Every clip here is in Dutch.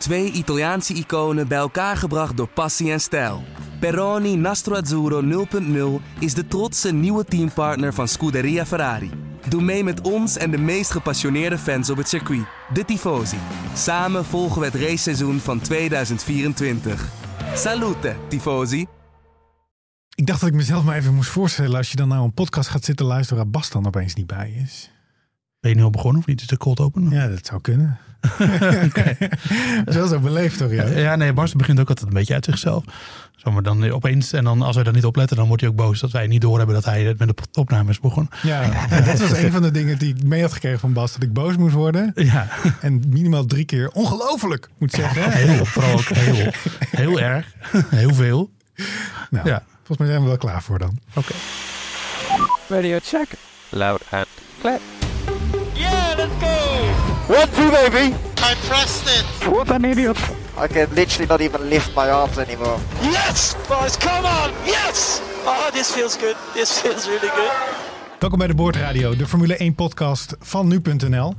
Twee Italiaanse iconen bij elkaar gebracht door passie en stijl. Peroni Nastro Azzurro 0.0 is de trotse nieuwe teampartner van Scuderia Ferrari. Doe mee met ons en de meest gepassioneerde fans op het circuit, de Tifosi. Samen volgen we het raceseizoen van 2024. Salute, Tifosi! Ik dacht dat ik mezelf maar even moest voorstellen als je dan nou een podcast gaat zitten luisteren waar Bas dan opeens niet bij is. Ben je nu al begonnen of niet? Is de cold open? Ja, dat zou kunnen. is wel zo beleefd toch? Ja, Ja, nee, Bas begint ook altijd een beetje uit zichzelf. Zo, maar dan opeens, en dan als wij dat niet opletten, dan wordt hij ook boos dat wij niet doorhebben dat hij met de opnames begon. ja. En dat was een van de dingen die ik mee had gekregen van Bas, dat ik boos moest worden. Ja, En minimaal drie keer ongelooflijk moet zeggen. heel, vooral ook heel, heel erg, heel veel. Nou, Ja. volgens mij zijn we wel klaar voor dan. Oké. Radio check. Loud and clear. One, two, baby. I pressed it. What an idiot. I can literally not even lift my arms anymore. Yes, boys, come on! Yes! Oh, this feels good. This feels really good. Welkom bij de Boordradio, de Formule 1 podcast van nu.nl.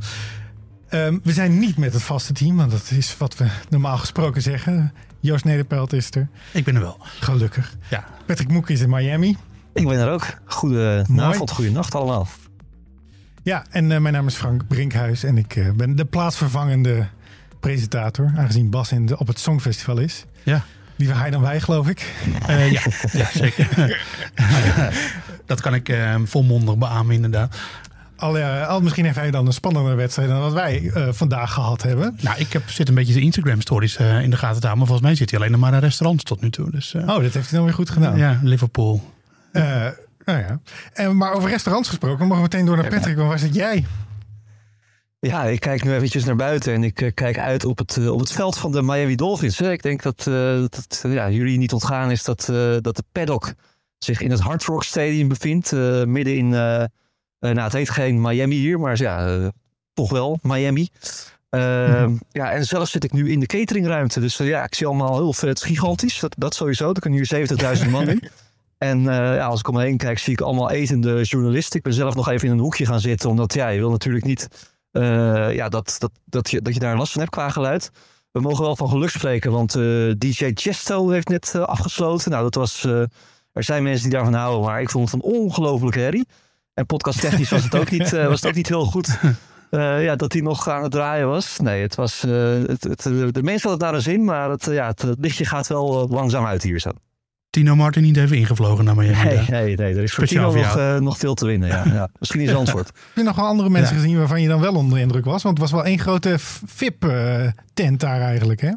Ehm, we zijn niet met het vaste team, want dat is wat we normaal gesproken zeggen. Joost Nederpelt is er, Ik ben er wel. gelukkig. Ja. Patrick Moek is in Miami. Ik ben er ook. Goede Mooi. avond, goede nacht allemaal. Ja, en eh, mijn naam is Frank Brinkhuis en ik eh, ben de plaatsvervangende presentator, aangezien Bas in de, op het Songfestival is. Ja. Liever hij dan wij, geloof ik. Eh, ja, ja, zeker. dat kan ik volmondig beamen, inderdaad. Al, al, misschien heeft hij dan een spannender wedstrijd dan wat wij vandaag gehad hebben. Nou, ik heb, zit een beetje zijn Instagram-stories in de gaten te houden. Maar volgens mij zit hij alleen nog maar naar restaurants tot nu toe. Dus Oh, dat heeft hij dan weer goed gedaan. ja, Liverpool. Nou ja. En, maar over restaurants gesproken, mogen we meteen door naar Patrick. Want waar zit jij? Ja, ik kijk nu eventjes naar buiten en ik eh, kijk uit op het, eh, op het veld van de Miami Dolphins. hè. Ik denk dat, eh, dat ja, jullie niet ontgaan is dat, dat de paddock zich in het Hard Rock Stadium bevindt. midden in, nou het heet geen Miami hier, maar ja, toch wel Miami. Eh, Ja, en zelf zit ik nu in de cateringruimte. Dus ja, ik zie allemaal heel vet. Het is gigantisch, dat, dat sowieso. Er kunnen hier 70.000 man in. En eh, ja, als ik om me heen kijk, zie ik allemaal etende journalisten. Ik ben zelf nog even in een hoekje gaan zitten, omdat ja, je wil natuurlijk niet eh, ja, dat, dat, dat, je, dat je daar last van hebt qua geluid. We mogen wel van geluk spreken, want eh, DJ Chesto heeft net afgesloten. Nou, dat was, er zijn mensen die daarvan houden, maar ik vond het een ongelofelijke herrie. En podcasttechnisch was het ook niet, was het ook niet heel goed. ja, dat hij nog aan het draaien was. Nee, het was, eh, het, het, de mensen hadden naar een zin, maar het, ja, het, lichtje gaat wel langzaam uit hier zo. Tino Martin niet even ingevlogen naar Miami. Nee, nee, nee, er is voor Speciaal Tino voor nog, eh, nog veel te winnen. Ja, ja. Misschien is antwoord. Heb je nog wel andere mensen Ja. gezien waarvan je dan wel onder de indruk was? Want het was wel één grote VIP-tent daar eigenlijk, hè?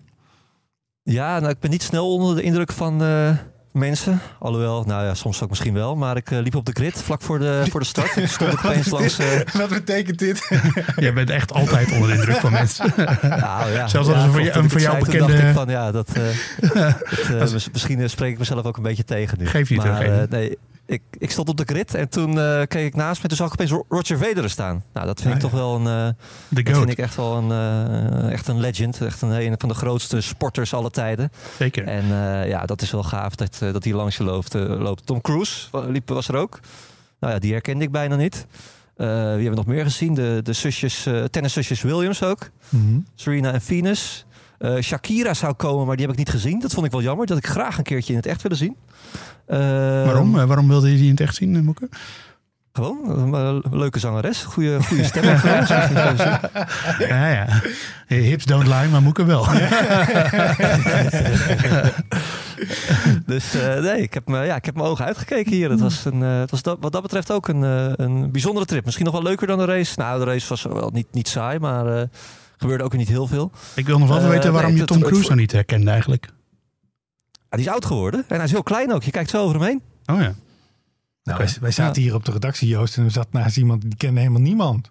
Ja, nou, ik ben niet snel onder de indruk van eh, mensen. Alhoewel, nou ja, soms ook misschien wel. Maar ik eh, liep op de grid vlak voor de, voor de start. En toen stond ik opeens langs... eh, Wat betekent dit? Jij bent echt altijd onder de indruk van mensen. nou, ja, Zelfs ja, als een voor je- een voor het jou bekende- dacht ik van, ja, dat, eh, dat, misschien spreek ik mezelf ook een beetje tegen nu. Geef maar, geef eh, niet. nee, ik, ik stond op de grid en toen eh, keek ik naast me. Toen zag ik opeens Ro- Roger Federer staan. Nou, dat vind Ah, ik toch wel een... eh, dat vind ik echt wel een, eh, echt een legend. Echt een, een van de grootste sporters aller tijden. zeker. En ja, dat is wel gaaf dat, dat hij langs je loopt, loopt. Tom Cruise liep, was er ook. Nou ja, die herkende ik bijna niet. Wie hebben we nog meer gezien? De, de zusjes, tenniszusjes Williams ook. Mhm. Serena en Venus. Eh, Shakira zou komen, maar die heb ik niet gezien. Dat vond ik wel jammer. Dat ik graag een keertje in het echt willen zien. Eh, Waarom? Eh, waarom wilde je die in het echt zien, eh, Moeke? Gewoon, een leuke zangeres. Goede, goede stem. Ja, ja. Hips don't lie, maar Moeke wel. Dus nee, ik heb, me, ja, ik heb mijn ogen uitgekeken hier. Het was, een, eh, het was dat, wat dat betreft ook een, een bijzondere trip. Misschien nog wel leuker dan de race. Nou, de race was wel niet, niet saai, maar gebeurde ook weer niet heel veel. Ik wil nog wel Eh, weten waarom nee, je Tom Cruise nou niet herkende eigenlijk. Ja, die is oud geworden en hij is heel klein ook. Je kijkt zo over hem heen. Oh ja. Nou, wij, wij zaten hier op de redactie, Joost, en er zat naast iemand die kende helemaal niemand.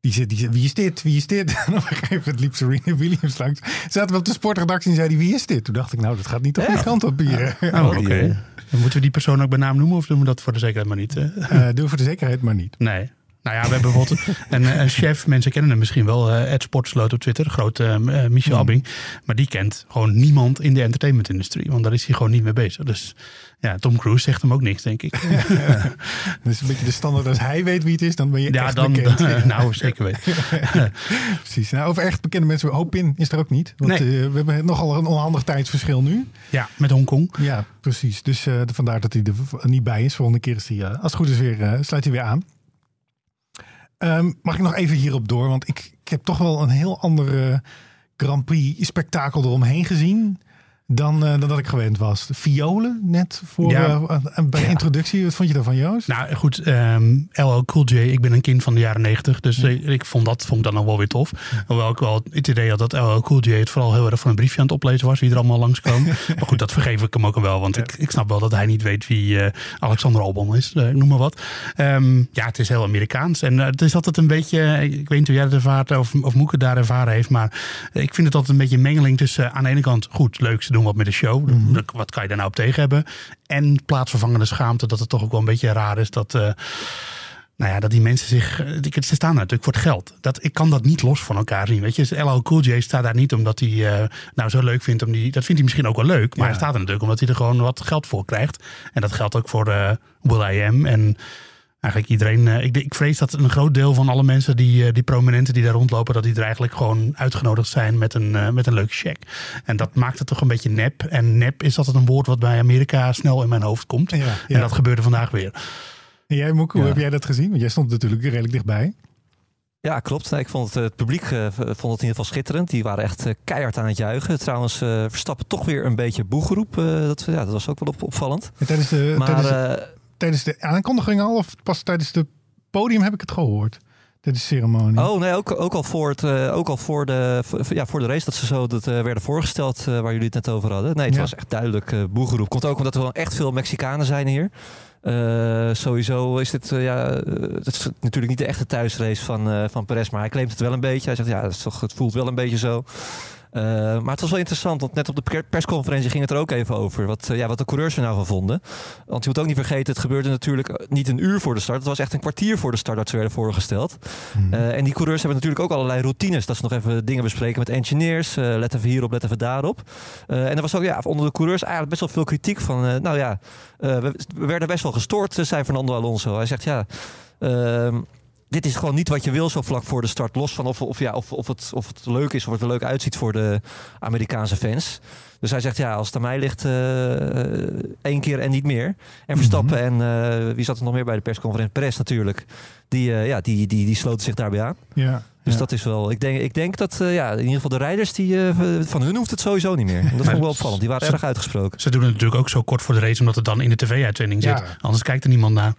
Die zit, die zit, wie is dit? Wie is dit? En op een gegeven moment liep Serena Williams langs. Zaten we op de sportredactie en zei die, wie is dit? Toen dacht ik, nou, dat gaat niet de goede kant op hier. Oh, oké. die, eh, Dan moeten we die persoon ook bij naam noemen of doen we dat voor de zekerheid maar niet? eh? Eh, doe voor de zekerheid maar niet. Nee. Nou ja, we hebben bijvoorbeeld een, een chef, mensen kennen hem misschien wel, eh, Ed Sportsloot op Twitter, grote eh, Michel. Abbing. Maar die kent gewoon niemand in de entertainmentindustrie, want daar is hij gewoon niet mee bezig. Dus ja, Tom Cruise zegt hem ook niks, denk ik. Dat is een beetje de standaard. Als hij weet wie het is, dan ben je ja, echt dan, bekend. nou zeker weten. Precies. Nou, over echt bekende mensen, Hopin is er ook niet. Want Nee. eh, we hebben nogal een onhandig tijdsverschil nu. Ja, met Hongkong. Ja, precies. Dus vandaar dat hij er niet bij is. Volgende keer is hij, als het goed is, weer, sluit hij weer aan. Ehm, mag ik nog even hierop door? Want ik, ik heb toch wel een heel andere Grand Prix spektakel eromheen gezien. Dan, eh, dan dat ik gewend was. Violen net voor, Ja. eh, eh, bij de introductie. Wat vond je daarvan, Joost? Nou goed, ehm LL Cool J, ik ben een kind van de jaren negentig, dus ik, ik vond dat vond ik dan nog wel weer tof. Hoewel ik wel het idee had dat LL Cool J het vooral heel erg van een briefje aan het oplezen was, wie er allemaal langskomen. maar goed, dat vergeef ik hem ook wel, want ik, ik snap wel dat hij niet weet wie eh, Alexander Albon is, eh, ik noem maar wat. Ehm, ja, het is heel Amerikaans en eh, het is altijd een beetje, ik weet niet hoe jij het ervaart of, of Moeke daar ervaren heeft, maar ik vind het altijd een beetje een mengeling tussen eh, aan de ene kant goed, leuk, ze doen wat met de show, wat kan je daar nou op tegen hebben? En plaatsvervangende schaamte dat het toch ook wel een beetje raar is dat... eh, nou ja, dat die mensen zich. eh, Ze staan natuurlijk voor het geld. Dat, ik kan dat niet los van elkaar zien. Weet je, LL Cool J staat daar niet omdat hij eh, nou zo leuk vindt. Om die, dat vindt hij misschien ook wel leuk. Maar Ja. hij staat er natuurlijk omdat hij er gewoon wat geld voor krijgt. En dat geldt ook voor eh Will I Am. En eigenlijk iedereen. eh, ik, ik vrees dat een groot deel van alle mensen, die, eh, die prominenten die daar rondlopen, dat die er eigenlijk gewoon uitgenodigd zijn met een, eh, met een leuke check. En dat maakt het toch een beetje nep. En nep is altijd een woord wat bij Amerika snel in mijn hoofd komt. Ja, ja. En dat gebeurde vandaag weer. En jij, Moeke, hoe Ja. heb jij dat gezien? Want jij stond natuurlijk redelijk dichtbij. Ja, klopt. Nee, ik vond het, het publiek vond het in ieder geval schitterend. Die waren echt keihard aan het juichen. Trouwens, eh, Verstappen toch weer een beetje boegeroep. eh, dat, ja, dat was ook wel op, opvallend. En tijdens, de, Maar tijdens, eh, tijdens de aankondiging al, of pas tijdens de podium heb ik het gehoord? De ceremonie. Oh nee, ook, ook, al voor het, eh, ook al voor de, voor, ja, voor de race dat ze zo dat, eh, werden voorgesteld eh, waar jullie het net over hadden. Nee, het Ja. was echt duidelijk boegeroep. Komt ook omdat er wel echt veel Mexicanen zijn hier. Sowieso is dit ja, het is natuurlijk niet de echte thuisrace van, van Perez, maar hij claimt het wel een beetje. Hij zegt ja, het, is toch, het voelt wel een beetje zo. Eh, maar het was wel interessant, want net op de per- persconferentie ging het er ook even over. Wat, eh, ja, wat de coureurs er nou van vonden. Want je moet ook niet vergeten, het gebeurde natuurlijk eh, niet een uur voor de start. Het was echt een kwartier voor de start dat ze werden voorgesteld. Hmm. En die coureurs hebben natuurlijk ook allerlei routines. Dat ze nog even dingen bespreken met engineers. let even hierop, let even daarop. En er was ook ja, onder de coureurs eigenlijk best wel veel kritiek van... nou ja, we, we werden best wel gestoord, zei Fernando Alonso. Hij zegt ja... ehm, dit is gewoon niet wat je wil zo vlak voor de start. Los van of, of, ja, of, of, het, of het leuk is of het er leuk uitziet voor de Amerikaanse fans. Dus hij zegt ja, als het aan mij ligt, eh, één keer en niet meer. En Verstappen en eh, wie zat er nog meer bij de persconferentie? Perez natuurlijk. Die, eh, ja, die, die, die sloten zich daarbij aan. ja. Dus ja. dat is wel. Ik denk, ik denk dat eh, ja, in ieder geval de rijders die eh, van hun hoeft het sowieso niet meer. En dat vond ik wel opvallend. Die waren Ze- erg uitgesproken. Ze doen het natuurlijk ook zo kort voor de race, omdat het dan in de tv-uitzending Ja. zit. Anders kijkt er niemand naar.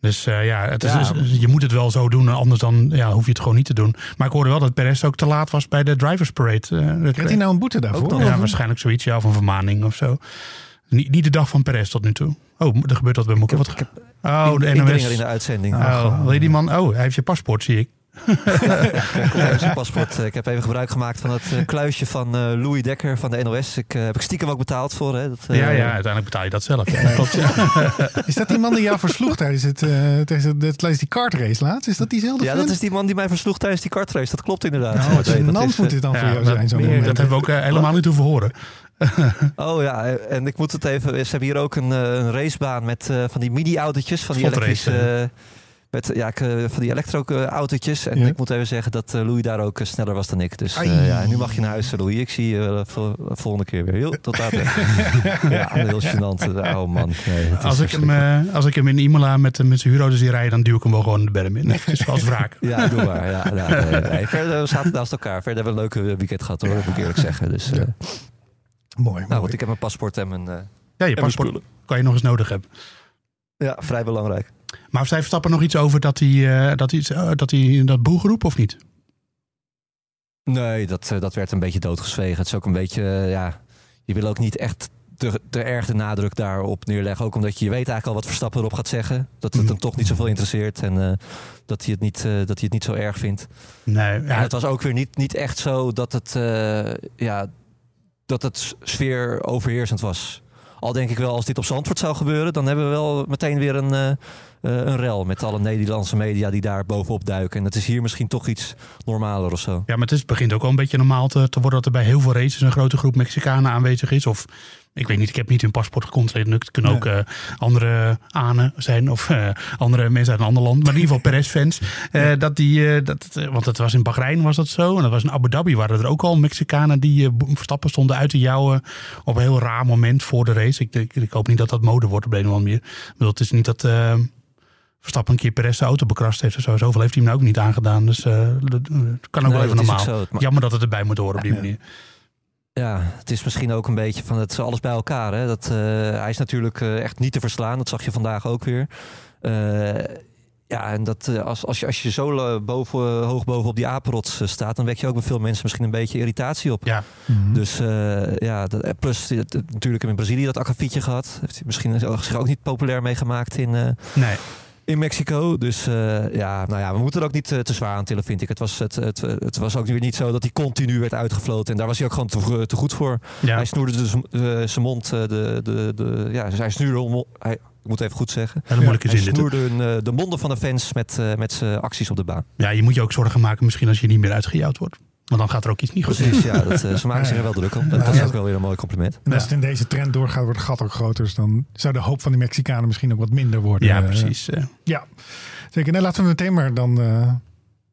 Dus eh, ja, het is, Ja. is- je moet het wel zo doen. Anders dan ja, hoef je het gewoon niet te doen. Maar ik hoorde wel dat Perez ook te laat was bij de Drivers Parade. eh, Krijgt hij nou een boete daarvoor? Ja, Of- waarschijnlijk zoiets. Ja, of een vermaning of zo. Niet, niet de dag van Perez tot nu toe. Oh, er gebeurt dat bij Moeke. Wat, oh, de NOS. in de uitzending. Oh, wil je die man? Oh, hij heeft je paspoort, zie ik. Paspoort. Ik heb even gebruik gemaakt van het eh, kluisje van eh, Louis Dekker van de NOS. Ik eh, heb ik stiekem ook betaald voor. Hè. Dat, eh, ja, ja, uiteindelijk betaal je dat zelf. Ja, dat klopt, ja. Is dat die man die jou versloeg tijdens, het, eh, tijdens, het, tijdens die kartrace laatst? Is dat diezelfde Ja, vent? dat is die man die mij versloeg tijdens die kartrace. Dat klopt inderdaad. Nou, wat gênant moet dit dan voor jou zijn, meer, moment. dat hebben we ook helemaal niet hoeven horen. Oh ja, en ik moet het even. Ze hebben hier ook een, een racebaan met eh, van die mini-autootjes. Van die elektrische. eh, met, ja, ik, eh, van die elektro-autootjes. En Ja. ik moet even zeggen dat eh, Louis daar ook eh, sneller was dan ik. Dus ja, nu mag je naar huis, Louis. Ik zie je vol- volgende keer weer. Heel, tot later. ja, heel gênant. Oh man. Nee, Als ik, hem, als ik hem in Imola met, met zijn huurauto zie rijden, dan duw ik hem wel gewoon de berm in. Eventjes als wraak. Ja, doe maar. Ja, ja, nee, nee. Verder we zaten naast elkaar. Verder hebben we een leuke weekend gehad hoor, moet ik eerlijk zeggen. Dus, Ja. Mooi, nou, mooi. want ik heb mijn paspoort en mijn, Ja, je paspoort kan je nog eens nodig hebben. Ja, vrij belangrijk. Maar zei Verstappen nog iets over dat hij, eh, dat, hij, eh, dat, hij dat boegeroep of niet? Nee, dat, eh, dat werd een beetje doodgezwegen. Het is ook een beetje, ja, je wil ook niet echt te, te erg de nadruk daarop neerleggen. Ook omdat je, je weet eigenlijk al wat Verstappen erop gaat zeggen. Dat het Mhm. hem toch niet zoveel interesseert en dat, hij het niet, dat hij het niet zo erg vindt. Nee, En ja, het was ook weer niet, niet echt zo dat het, ja, dat het sfeer overheersend was. Al denk ik wel, als dit op Zandvoort zou gebeuren, dan hebben we wel meteen weer een, een rel met alle Nederlandse media die daar bovenop duiken. En dat is hier misschien toch iets normaler of zo. Ja, maar het is, begint ook wel een beetje normaal te, te worden dat er bij heel veel races een grote groep Mexicanen aanwezig is. Of ik weet niet, ik heb niet hun paspoort gecontroleerd. Het kunnen ook eh, andere Anen zijn of eh, andere mensen uit een ander land. Maar in ieder geval Perez-fans. eh, dat die, eh, dat, eh, want het was in Bahrein was dat zo. En dat was in Abu Dhabi waren er ook al Mexicanen die eh, Verstappen stonden uit te jouwen. Op een heel raar moment voor de race. Ik, ik, ik hoop niet dat dat mode wordt op een of andere manier. Ik bedoel, het is niet dat... eh, Verstappen een keer Perez de auto bekrast heeft of zo. Zoveel heeft hij hem nou ook niet aangedaan. Dus eh, dat, dat kan ook Nee, wel even normaal. ook zo. Maar- Jammer dat het erbij moet horen op die manier. Ja, het is misschien ook een beetje van het is alles bij elkaar. Hè? Dat, eh, hij is natuurlijk eh, echt niet te verslaan. Dat zag je vandaag ook weer. Eh, ja, en dat, eh, als, als, je, als je zo eh, boven, eh, hoog boven op die apenrots eh, staat... dan wek je ook bij veel mensen misschien een beetje irritatie op. Ja. Dus eh, ja, dat, eh, plus eh, natuurlijk in Brazilië dat akkefietje gehad. Heeft hij misschien zich ook niet populair meegemaakt in, eh, Nee. In Mexico. Dus eh, ja, nou ja, we moeten er ook niet eh, te zwaar aan tillen, vind ik. Het was, het, het, het was ook weer niet zo dat hij continu werd uitgefloten. En daar was hij ook gewoon te, te goed voor. Ja. Hij snoerde dus eh, zijn mond, eh, de, de, de, ja, hij snoerde, om- hij, ik moet even goed zeggen. Hele moeilijke hij zin hè? snoerde hun, eh, de monden van de fans met, eh, met zijn acties op de baan. Ja, je moet je ook zorgen maken misschien als je niet meer uitgejouwd wordt. Want dan gaat er ook iets niet goed. Precies, ja, dat, eh, ze maken zich er wel druk om. Dat, is ook wel weer een mooi compliment. En als het in deze trend doorgaat, wordt het gat ook groter. Dus dan zou de hoop van de Mexicanen misschien ook wat minder worden. Ja, precies. eh. Ja, zeker. Nou, laten we meteen maar dan eh,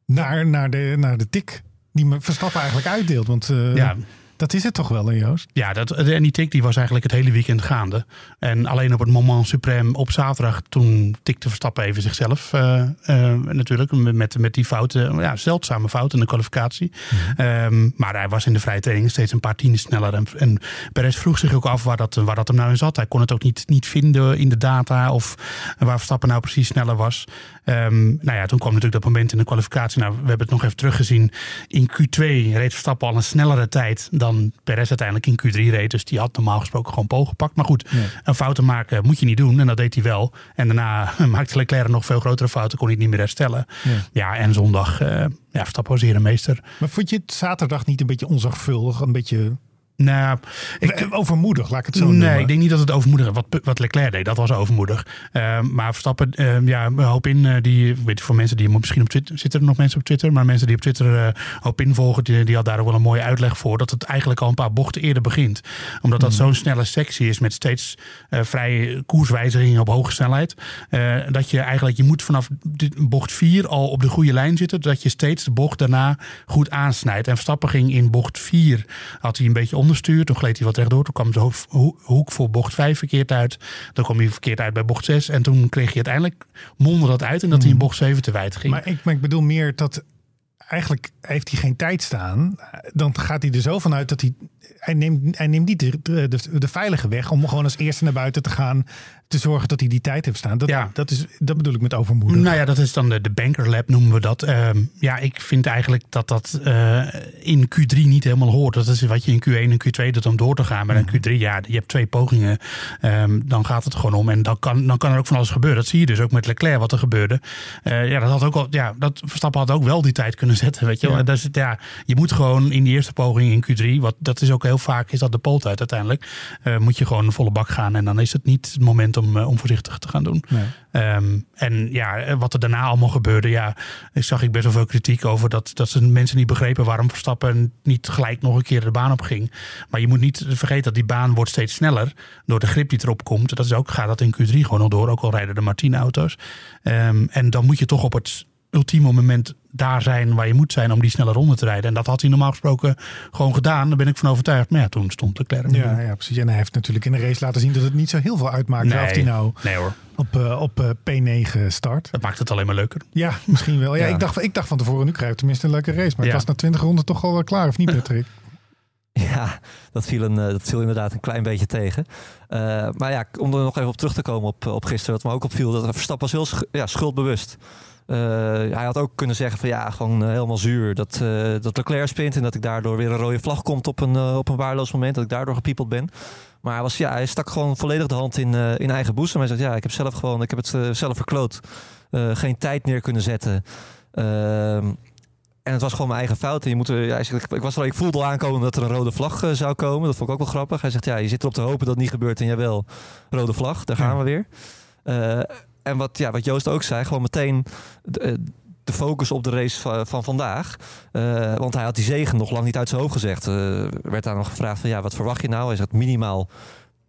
naar, naar, de, naar de tik die me Verstappen eigenlijk uitdeelt. Want eh, Ja. Dat is het toch wel, hè, Joost? Ja, dat, en die tik die was eigenlijk het hele weekend gaande. En alleen op het moment suprême op zaterdag, toen tikte Verstappen even zichzelf. eh, eh, natuurlijk, met, met die fouten, ja, zeldzame fout in de kwalificatie. Ehm, maar hij was in de vrije training steeds een paar tienden sneller. En, en Perez vroeg zich ook af waar dat, waar dat hem nou in zat. Hij kon het ook niet, niet vinden in de data of waar Verstappen nou precies sneller was. Ehm, nou ja, toen kwam natuurlijk dat moment in de kwalificatie. Nou, we hebben het nog even teruggezien. In Q2 reed Verstappen al een snellere tijd dan Perez uiteindelijk in Q3 reed. Dus die had normaal gesproken gewoon poog gepakt. Maar goed, een fouten maken moet je niet doen. En dat deed hij wel. En daarna maakte Leclerc nog veel grotere fouten. Kon hij het niet meer herstellen. Ja. Ja, en zondag, eh, ja, Verstappen was hier een meester. Maar vond je het zaterdag niet een beetje onzorgvuldig? Een beetje Nou, ik, overmoedig, laat ik het zo nee, noemen. ik denk niet dat het overmoedig is. Wat, wat Leclerc deed, dat was overmoedig. Ehm, maar Verstappen, ehm, ja, een hoop in. eh, die, weet voor mensen die misschien op Twitter, zitten er nog mensen op Twitter, maar mensen die op Twitter eh hoop in volgen, die, die had daar ook wel een mooie uitleg voor. Dat het eigenlijk al een paar bochten eerder begint. Omdat dat zo'n snelle sectie is met steeds eh, vrije koerswijzigingen op hoge snelheid. eh, dat je eigenlijk, je moet vanaf dit- bocht 4 al op de goede lijn zitten. Dat je steeds de bocht daarna goed aansnijdt. En Verstappen ging in bocht 4, had hij een beetje onderstuur. Toen gleed hij wat rechtdoor. Toen kwam de hoek voor bocht 5 verkeerd uit. Dan kwam hij verkeerd uit bij bocht 6. En toen kreeg hij uiteindelijk mondde dat uit. En dat hij in bocht 7 te wijd ging. Maar ik, maar ik bedoel meer dat eigenlijk heeft hij geen tijd staan. Dan gaat hij er zo vanuit dat hij. Hij neemt, hij neemt niet de, de, de, de veilige weg om gewoon als eerste naar buiten te gaan. Te zorgen dat hij die tijd heeft staan. Dat, Ja. dat, is, dat bedoel ik met overmoedig. Nou ja, dat is dan de, de banker lab noemen we dat. Ehm, ja, ik vind eigenlijk dat dat eh, in Q3 niet helemaal hoort. Dat is wat je in Q1 en Q2 doet om door te gaan. Maar in Q3, ja, je hebt twee pogingen. Ehm, dan gaat het gewoon om. En dan kan, dan kan er ook van alles gebeuren. Dat zie je dus ook met Leclerc wat er gebeurde. Eh, ja, dat had ook al, ja, dat Verstappen had ook wel die tijd kunnen zetten. Weet je, wel. Ja. Dat is, het, ja, je moet gewoon in die eerste poging in Q3, wat dat is ook heel vaak, is dat de polt uit uiteindelijk. eh, moet je gewoon volle bak gaan. En dan is het niet het moment om, eh, om voorzichtig te gaan doen. Nee. Ehm, en ja, wat er daarna allemaal gebeurde, ja, ik zag ik best wel veel kritiek over dat, dat ze mensen niet begrepen waarom Verstappen niet gelijk nog een keer de baan op ging. Maar je moet niet vergeten dat die baan wordt steeds sneller door de grip die erop komt. Dat is ook, gaat dat in Q3 gewoon al door, ook al rijden de Martine-auto's. Ehm, en dan moet je toch op het ultieme moment daar zijn waar je moet zijn om die snelle ronde te rijden. En dat had hij normaal gesproken gewoon gedaan. Daar ben ik van overtuigd. Maar ja, toen stond Leclerc. er niet Ja, ja, precies. En hij heeft natuurlijk in de race laten zien dat het niet zo heel veel uitmaakt. Nee. Of hij nou Nee hoor, op, eh, op eh, P9 start. dat maakt het alleen maar leuker. Ja, misschien wel. Ja, Ja. Ik, dacht, ik dacht van tevoren, nu krijg ik tenminste een leuke race. Maar Ja. het was na 20 ronden toch al wel klaar, of niet, Patrick? Ja, dat viel, een, eh, dat viel inderdaad een klein beetje tegen. Eh, maar ja, om er nog even op terug te komen op, op gisteren, wat me ook opviel, dat Verstappen was heel sch- ja, schuldbewust. Eh, hij had ook kunnen zeggen van ja, gewoon eh, helemaal zuur dat, eh, dat Leclerc spint en dat ik daardoor weer een rode vlag komt op een, op een waardeloos moment, dat ik daardoor gepiepeld ben. Maar hij, was, ja, hij stak gewoon volledig de hand in, in eigen boezem. Hij zei ja, ik heb zelf gewoon, ik heb het zelf verkloot. Geen tijd neer kunnen zetten. Ehm, en het was gewoon mijn eigen fout. En je moet er, ja, zegt, ik, ik was er, ik voelde al aankomen dat er een rode vlag zou komen. Dat vond ik ook wel grappig. Hij zegt, ja, je zit erop te hopen dat het niet gebeurt. En jawel, rode vlag, daar gaan Ja. we weer. Eh, en wat, ja, wat Joost ook zei, gewoon meteen de, eh, de focus op de race van, van vandaag. Eh, want hij had die zegen nog lang niet uit zijn hoofd gezegd. Eh werd daar nog gevraagd van ja, wat verwacht je nou? Hij zegt minimaal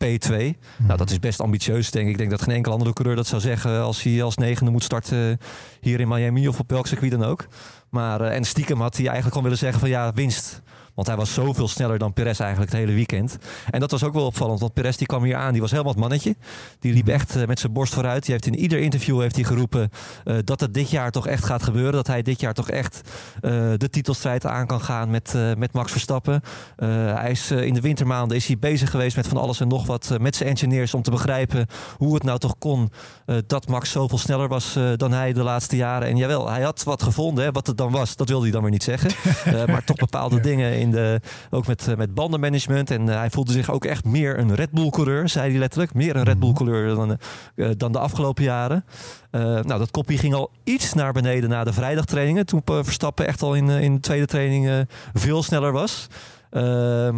P2. Nou, dat is best ambitieus, denk ik. Ik denk dat geen enkele andere coureur dat zou zeggen als hij als negende moet starten hier in Miami of op welk circuit dan ook. Maar, eh, en stiekem had hij eigenlijk gewoon willen zeggen van ja, winst. Want hij was zoveel sneller dan Perez eigenlijk het hele weekend. En dat was ook wel opvallend, want Perez die kwam hier aan. Die was helemaal het mannetje. Die liep echt eh, met zijn borst vooruit. Die heeft in ieder interview heeft hij geroepen eh, dat het dit jaar toch echt gaat gebeuren. Dat hij dit jaar toch echt eh, de titelstrijd aan kan gaan met, met Max Verstappen. Hij is, in de wintermaanden is hij bezig geweest met van alles en nog wat. met zijn engineers om te begrijpen hoe het nou toch kon dat Max zoveel sneller was dan hij de laatste jaren. En jawel, hij had wat gevonden. Hè, wat het dan was, dat wilde hij dan weer niet zeggen. Maar toch bepaalde dingen, in de, ook met, eh, met bandenmanagement. En eh, hij voelde zich ook echt meer een Red Bull-coureur, zei hij letterlijk. Meer een Red Bull-coureur dan, eh, dan de afgelopen jaren. Nou, dat kopje ging al iets naar beneden na de vrijdagtrainingen. Toen Verstappen echt al in, in de tweede training veel sneller was. Ehm,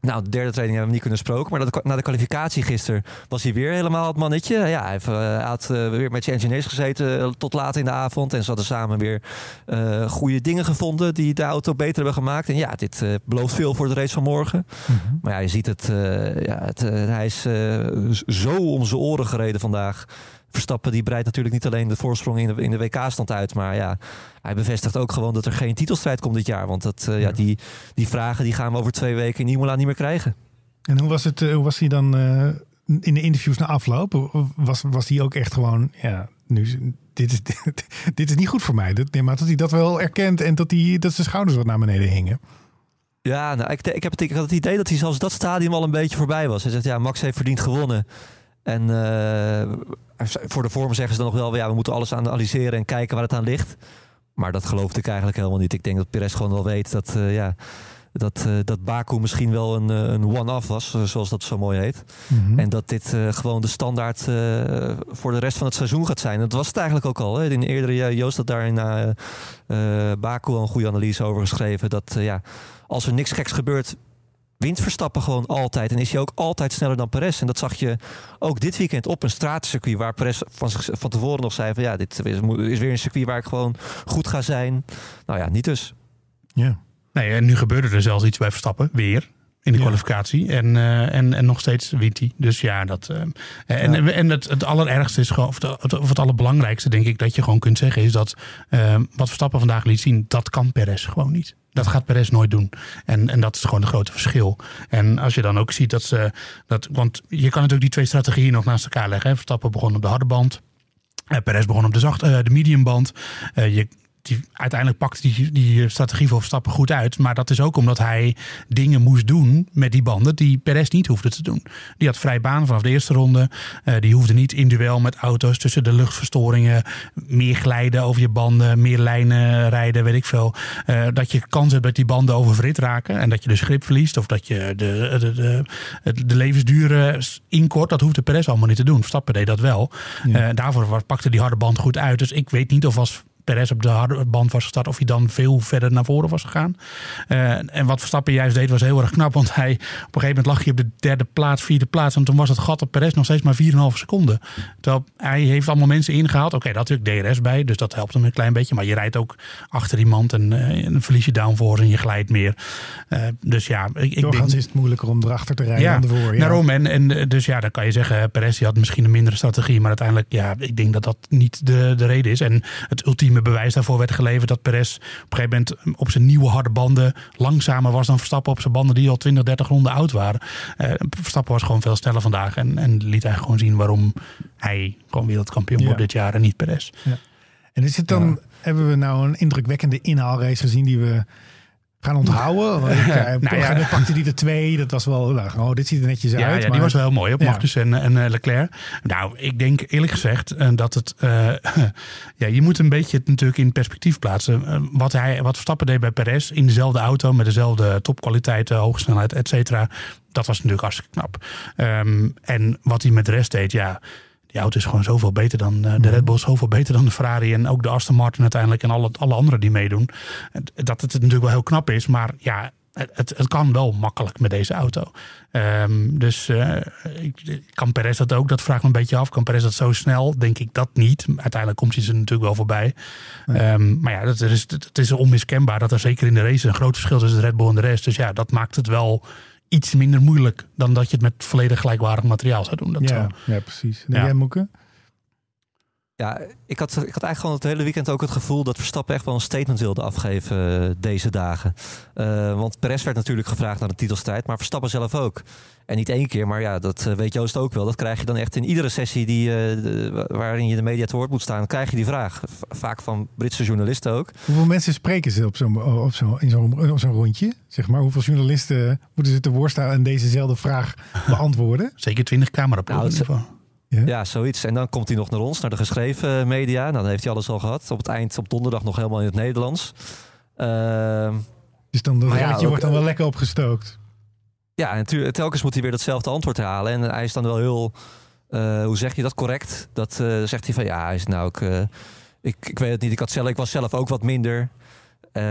nou, de derde training hebben we niet kunnen spreken. Maar na de, na de kwalificatie gisteren was hij weer helemaal het mannetje. Ja, hij, heeft, eh, had eh, weer met zijn engineers gezeten eh, tot laat in de avond. En ze hadden samen weer goede dingen gevonden die de auto beter hebben gemaakt. En ja, dit belooft veel voor de race van morgen. Maar ja, je ziet het. ja, het hij is zo om zijn oren gereden vandaag. Verstappen die breidt natuurlijk niet alleen de voorsprong in de, in de WK-stand uit. Maar ja, hij bevestigt ook gewoon dat er geen titelstrijd komt dit jaar. Want dat, eh, ja, die, die vragen die gaan we over twee weken in Imola niet meer krijgen. En hoe was, het, eh, hoe was hij dan eh, in de interviews na afloop? Was, was hij ook echt gewoon, ja, nu, is- dit, is, dit, is niet goed voor mij. Dat, nee, maar dat hij dat wel erkent en dat, hij, dat zijn schouders wat naar beneden hingen. Ja, nou, ik, ik, heb het, ik had het idee dat hij zelfs dat stadium al een beetje voorbij was. Hij zegt, ja, Max heeft verdiend gewonnen. En eh, voor de vorm zeggen ze dan nog wel, ja, we moeten alles analyseren en kijken waar het aan ligt. Maar dat geloofde ik eigenlijk helemaal niet. Ik denk dat Perez gewoon wel weet dat, eh, ja, dat, eh, dat Baku misschien wel een, een one-off was, zoals dat zo mooi heet. En dat dit gewoon de standaard voor de rest van het seizoen gaat zijn. Dat was het eigenlijk ook al. Hè. In de eerdere jaar, Joost had daar in Baku al een goede analyse over geschreven. Dat ja, als er niks geks gebeurt, wint Verstappen gewoon altijd. En is hij ook altijd sneller dan Perez. En dat zag je ook dit weekend op een straatcircuit... waar Perez van, zich- van tevoren nog zei van... ja, dit is, is weer een circuit waar ik gewoon goed ga zijn. Nou ja, niet dus. Ja. Nee, en nu gebeurde er zelfs iets bij Verstappen, weer. In de Ja. kwalificatie. En, eh, en, en nog steeds wint hij. Dus ja, dat. eh, en, en het, het allerergste is gewoon, of het, of het allerbelangrijkste, denk ik, dat je gewoon kunt zeggen, is dat eh, wat Verstappen vandaag liet zien, dat kan Perez gewoon niet. Dat gaat Perez nooit doen. En, en dat is gewoon het grote verschil. En als je dan ook ziet dat ze. Dat, want je kan natuurlijk die twee strategieën nog naast elkaar leggen. Hè. Verstappen begon op de harde band. Eh, Perez begon op de, zacht, de mediumband. Eh, je, die, uiteindelijk pakte die, die strategie voor Verstappen goed uit. Maar dat is ook omdat hij dingen moest doen met die banden die Perez niet hoefde te doen. Die had vrij baan vanaf de eerste ronde. Eh, die hoefde niet in duel met auto's tussen de luchtverstoringen. Meer glijden over je banden, meer lijnen rijden, weet ik veel. Eh, dat je kans hebt dat die banden oververhit raken. En dat je dus grip verliest. Of dat je de, de, de, inkort. Dat hoefde Perez allemaal niet te doen. Verstappen deed dat wel. Eh, daarvoor pakte die harde band goed uit. Dus ik weet niet of als Perez op de harde band was gestart, of hij dan veel verder naar voren was gegaan. Eh, en wat Verstappen juist deed was heel erg knap, want hij op een gegeven moment lag hij op de derde plaats, vierde plaats. En toen was het gat op Perez nog steeds maar 4,5 seconden. Terwijl hij heeft allemaal mensen ingehaald. Oké, daar had natuurlijk DRS bij, dus dat helpt hem een klein beetje. Maar je rijdt ook achter iemand en, eh, en verlies je downforce en je glijdt meer. Eh, dus ja, ik, ik denk... is het moeilijker om erachter te rijden dan ervoor. Ja. Daarom. En, en dus ja, dan kan je zeggen, Perez die had misschien een mindere strategie. Maar uiteindelijk, ja, ik denk dat dat niet de, de reden is. En het ultieme bewijs daarvoor werd geleverd dat Perez op een gegeven moment op zijn nieuwe harde banden langzamer was dan Verstappen op zijn banden die al 20, 30 ronden oud waren. Eh, Verstappen was gewoon veel sneller vandaag. En, en liet eigenlijk gewoon zien waarom hij gewoon wereldkampioen Ja. wordt dit jaar en niet Perez. En is het dan, hebben we nou een indrukwekkende inhaalrace gezien die we gaan onthouden? Want ik, eh, Nou ja. dan pakte die er twee. Dat was wel, nou, oh, dit ziet er netjes Ja, uit. ja die maar- was wel heel mooi op. Magnus en, en eh, Leclerc. Nou, ik denk eerlijk gezegd eh, dat het... eh, ja, je moet een beetje het natuurlijk in perspectief plaatsen. Eh, wat, hij, wat Verstappen deed bij Perez in dezelfde auto... met dezelfde topkwaliteit, eh, hoge snelheid, et cetera... dat was natuurlijk hartstikke knap. Ehm, en wat hij met de rest deed, ja... Die auto is gewoon zoveel beter dan eh, de Red Bull, zoveel beter dan de Ferrari en ook de Aston Martin uiteindelijk en alle, alle anderen die meedoen. Dat het natuurlijk wel heel knap is, maar ja, het, het, kan wel makkelijk met deze auto. Ehm, dus eh, kan Perez dat ook? Dat vraagt me een beetje af. Kan Perez dat zo snel? Denk ik dat niet. Uiteindelijk komt hij ze natuurlijk wel voorbij. Ehm, maar ja, het is, het is onmiskenbaar dat er zeker in de race een groot verschil is tussen Red Bull en de rest. Dus ja, dat maakt het wel iets minder moeilijk dan dat je het met volledig gelijkwaardig materiaal zou doen. Dat Ja, zou- ja precies. En Ja. jij, Moeke? Ja, ik had, ik had eigenlijk gewoon het hele weekend ook het gevoel dat Verstappen echt wel een statement wilde afgeven eh, deze dagen. Eh, want Perez werd natuurlijk gevraagd naar de titelstrijd, maar Verstappen zelf ook. En niet één keer, maar ja, dat eh, weet Joost ook wel. Dat krijg je dan echt in iedere sessie die, eh, waarin je de media te woord moet staan, krijg je die vraag. Vaak van Britse journalisten ook. Hoeveel mensen spreken ze op zo'n, op zo'n, in zo'n, op zo'n rondje? Zeg maar, hoeveel journalisten moeten ze te woord staan en dezezelfde vraag beantwoorden? Zeker 20 cameraploegen Nou, Ja, zoiets. En dan komt hij nog naar ons, naar de geschreven media. Nou, dan heeft hij alles al gehad. Op het eind, op donderdag nog helemaal in het Nederlands. Ehm, Dus dan dat ja, ook- wordt dan wel lekker opgestookt. Ja, en telkens moet hij weer hetzelfde antwoord halen. En hij is dan wel heel, eh, hoe zeg je dat correct? Dat eh, zegt hij van ja, hij is nou eh, ik, ik weet het niet, ik, had zelf, ik was zelf ook wat minder. Eh,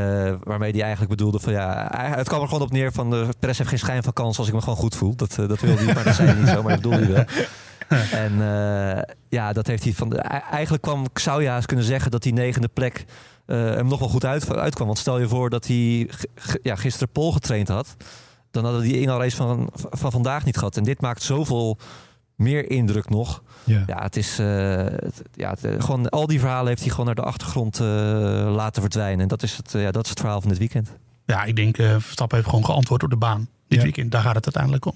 waarmee hij eigenlijk bedoelde van ja, het kwam er gewoon op neer van de Perez heeft geen schijn van kans als ik me gewoon goed voel. Dat, eh, dat wilde hij, maar dat zei hij niet zo, maar dat bedoelde hij wel. En eh, ja, dat heeft hij van. de- eigenlijk kwam, ik zou ja eens kunnen zeggen dat die negende plek eh, hem nog wel goed uit, uitkwam. Want stel je voor dat hij ja, gisteren Pol getraind had. Dan hadden die inhaalrace van, van vandaag niet gehad. En dit maakt zoveel meer indruk nog. Ja. Ja, het is. eh, het- ja, het, gewoon, al die verhalen heeft hij gewoon naar de achtergrond laten verdwijnen. En dat is, het, ja, dat is het verhaal van dit weekend. Ja, ik denk Verstappen heeft gewoon geantwoord op de baan dit Ja. weekend. Daar gaat het uiteindelijk om.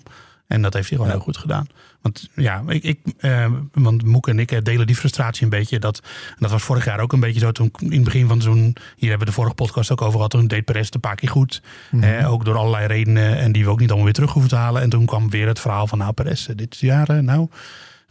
En dat heeft hij gewoon Ja. heel goed gedaan. Want ja, ik, ik, eh, want Moek en ik eh, delen die frustratie een beetje. Dat, en dat was vorig jaar ook een beetje zo. Toen in het begin van het seizoen, hier hebben we de vorige podcast ook over gehad. Toen deed Perez het een paar keer goed. Mhm. Eh, ook door allerlei redenen. En die we ook niet allemaal weer terug hoeven te halen. En toen kwam weer het verhaal van nou Perez, eh, dit jaar eh, nou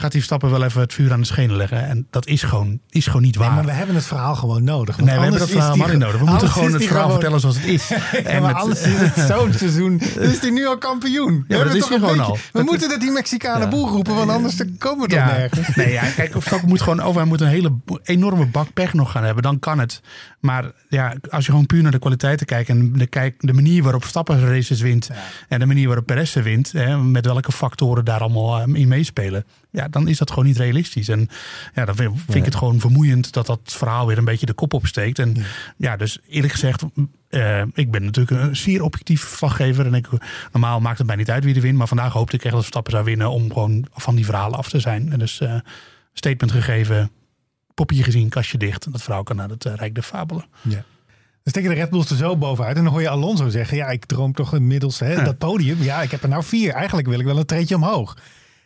gaat die Verstappen wel even het vuur aan de schenen leggen. En dat is gewoon, is gewoon niet waar. Nee, maar we hebben het verhaal gewoon nodig. want Nee, we hebben dat verhaal maar niet nodig. We moeten gewoon het verhaal gewoon- vertellen zoals het is. Ja, maar anders is het zo'n seizoen. Is hij nu al kampioen. We dat is hij gewoon beetje- al. We Dat- moeten dat die Mexicanen boel roepen, want anders komen we toch Ja, nergens. nee, ja, kijk, Verstappen moet gewoon over. Hij moet een hele enorme bak pech nog gaan hebben. Dan kan het. Maar ja, als je gewoon puur naar de kwaliteiten kijkt. En de, kijk, de manier waarop Verstappen races wint. En de manier waarop Perez wint. Hè, met welke factoren daar allemaal eh, in meespelen. Ja, dan is dat gewoon niet realistisch. En ja, dan vind, ik het gewoon vermoeiend dat dat verhaal weer een beetje de kop opsteekt. En ja, dus eerlijk gezegd. eh, ik ben natuurlijk een zeer objectief verslaggever. En ik, normaal maakt het mij niet uit wie er wint. Maar vandaag hoopte ik echt dat Verstappen zou winnen. Om gewoon van die verhalen af te zijn. En dus eh, statement gegeven. Poppetje gezien, kastje dicht. En dat vrouw kan naar het eh, Rijk der Fabelen. Dan steken de Red Bulls er zo bovenuit. En dan hoor je Alonso zeggen: Ja, ik droom toch inmiddels hè, Ja. dat podium. Ja, ik heb er nou vier. Eigenlijk wil ik wel een treetje omhoog.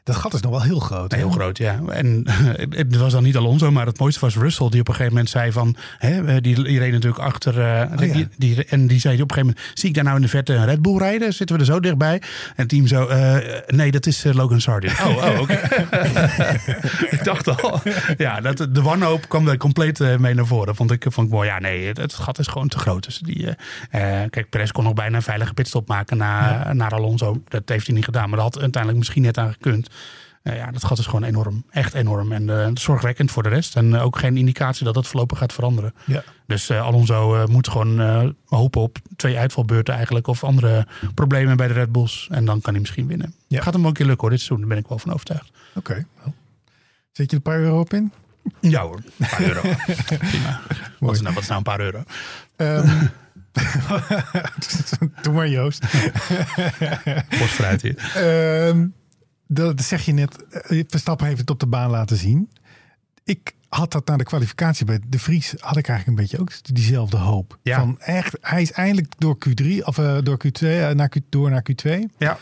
Dat gat is nog wel heel groot. Heel groot, ja. En het was dan niet Alonso, maar het mooiste was Russell. Die op een gegeven moment zei van... Hè, eh, die, die reed natuurlijk achter... eh, Oh, ja. die, en die zei op een gegeven moment... Zie ik daar nou in de verte een Red Bull rijden? Zitten we er zo dichtbij? En het team zo... eh, nee, dat is eh, Logan Sargent. Oh, oh oké. ik dacht al... Ja, dat, de wanhoop kwam er compleet eh, mee naar voren. Vond ik, vond ik mooi. Ja, nee, het, het gat is gewoon te groot. Dus die, eh, eh, kijk, Perez kon nog bijna een veilige pitstop maken naar, naar Alonso. Dat heeft hij niet gedaan. Maar dat had uiteindelijk misschien net aan gekund. Nou ja, dat gat is gewoon enorm. Echt enorm. En eh, zorgwekkend voor de rest. En eh, ook geen indicatie dat dat voorlopig gaat veranderen. Ja. Dus Alonso moet gewoon hopen op twee uitvalbeurten eigenlijk. Of andere problemen bij de Red Bulls. En dan kan hij misschien winnen. Ja. Gaat hem ook een keer lukken hoor, dit seizoen. Daar ben ik wel van overtuigd. Oké. Zet je een paar euro op in? Ja hoor, een paar euro. Prima. Wat is, nou, wat is nou een paar euro? Ehm, Doe maar Joost. Bos fruit hier. Ehm, dat zeg je net. eh, Verstappen heeft het op de baan laten zien. Ik had dat na de kwalificatie bij de Vries. Had ik eigenlijk een beetje ook diezelfde hoop. Ja. Van echt, hij is eindelijk door Q3 of eh, door Q2 eh, naar Q, door naar Q2. Ja.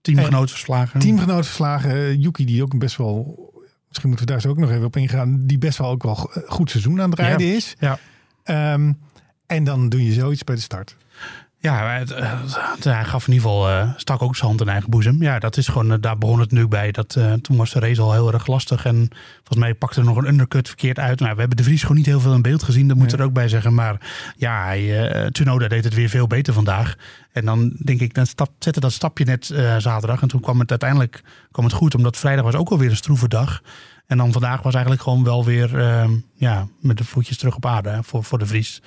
Teamgenoot verslagen. Teamgenoot verslagen. Yuki die ook best wel. Misschien moeten we daar zo ook nog even op ingaan. Die best wel ook wel go- goed seizoen aan het rijden Ja. is. Ja. Ehm, en dan doe je zoiets bij de start. Ja, het, eh, het- hij gaf in ieder geval, eh, stak ook zijn hand in eigen boezem. Ja, dat is gewoon, eh, daar begon het nu bij. Dat, eh, toen was de race al heel erg lastig. En volgens mij pakte er nog een undercut verkeerd uit. Nou, we hebben de Vries gewoon niet heel veel in beeld gezien. Dat moet Nee. er ook bij zeggen. Maar ja, hij, eh, Tsunoda deed het weer veel beter vandaag. En dan denk ik, dan stap, zette dat stapje net eh, zaterdag. En toen kwam het uiteindelijk kwam het goed. Omdat vrijdag was ook alweer een stroeve dag. En dan vandaag was eigenlijk gewoon wel weer eh, ja, met de voetjes terug op aarde hè, voor, voor de Vries.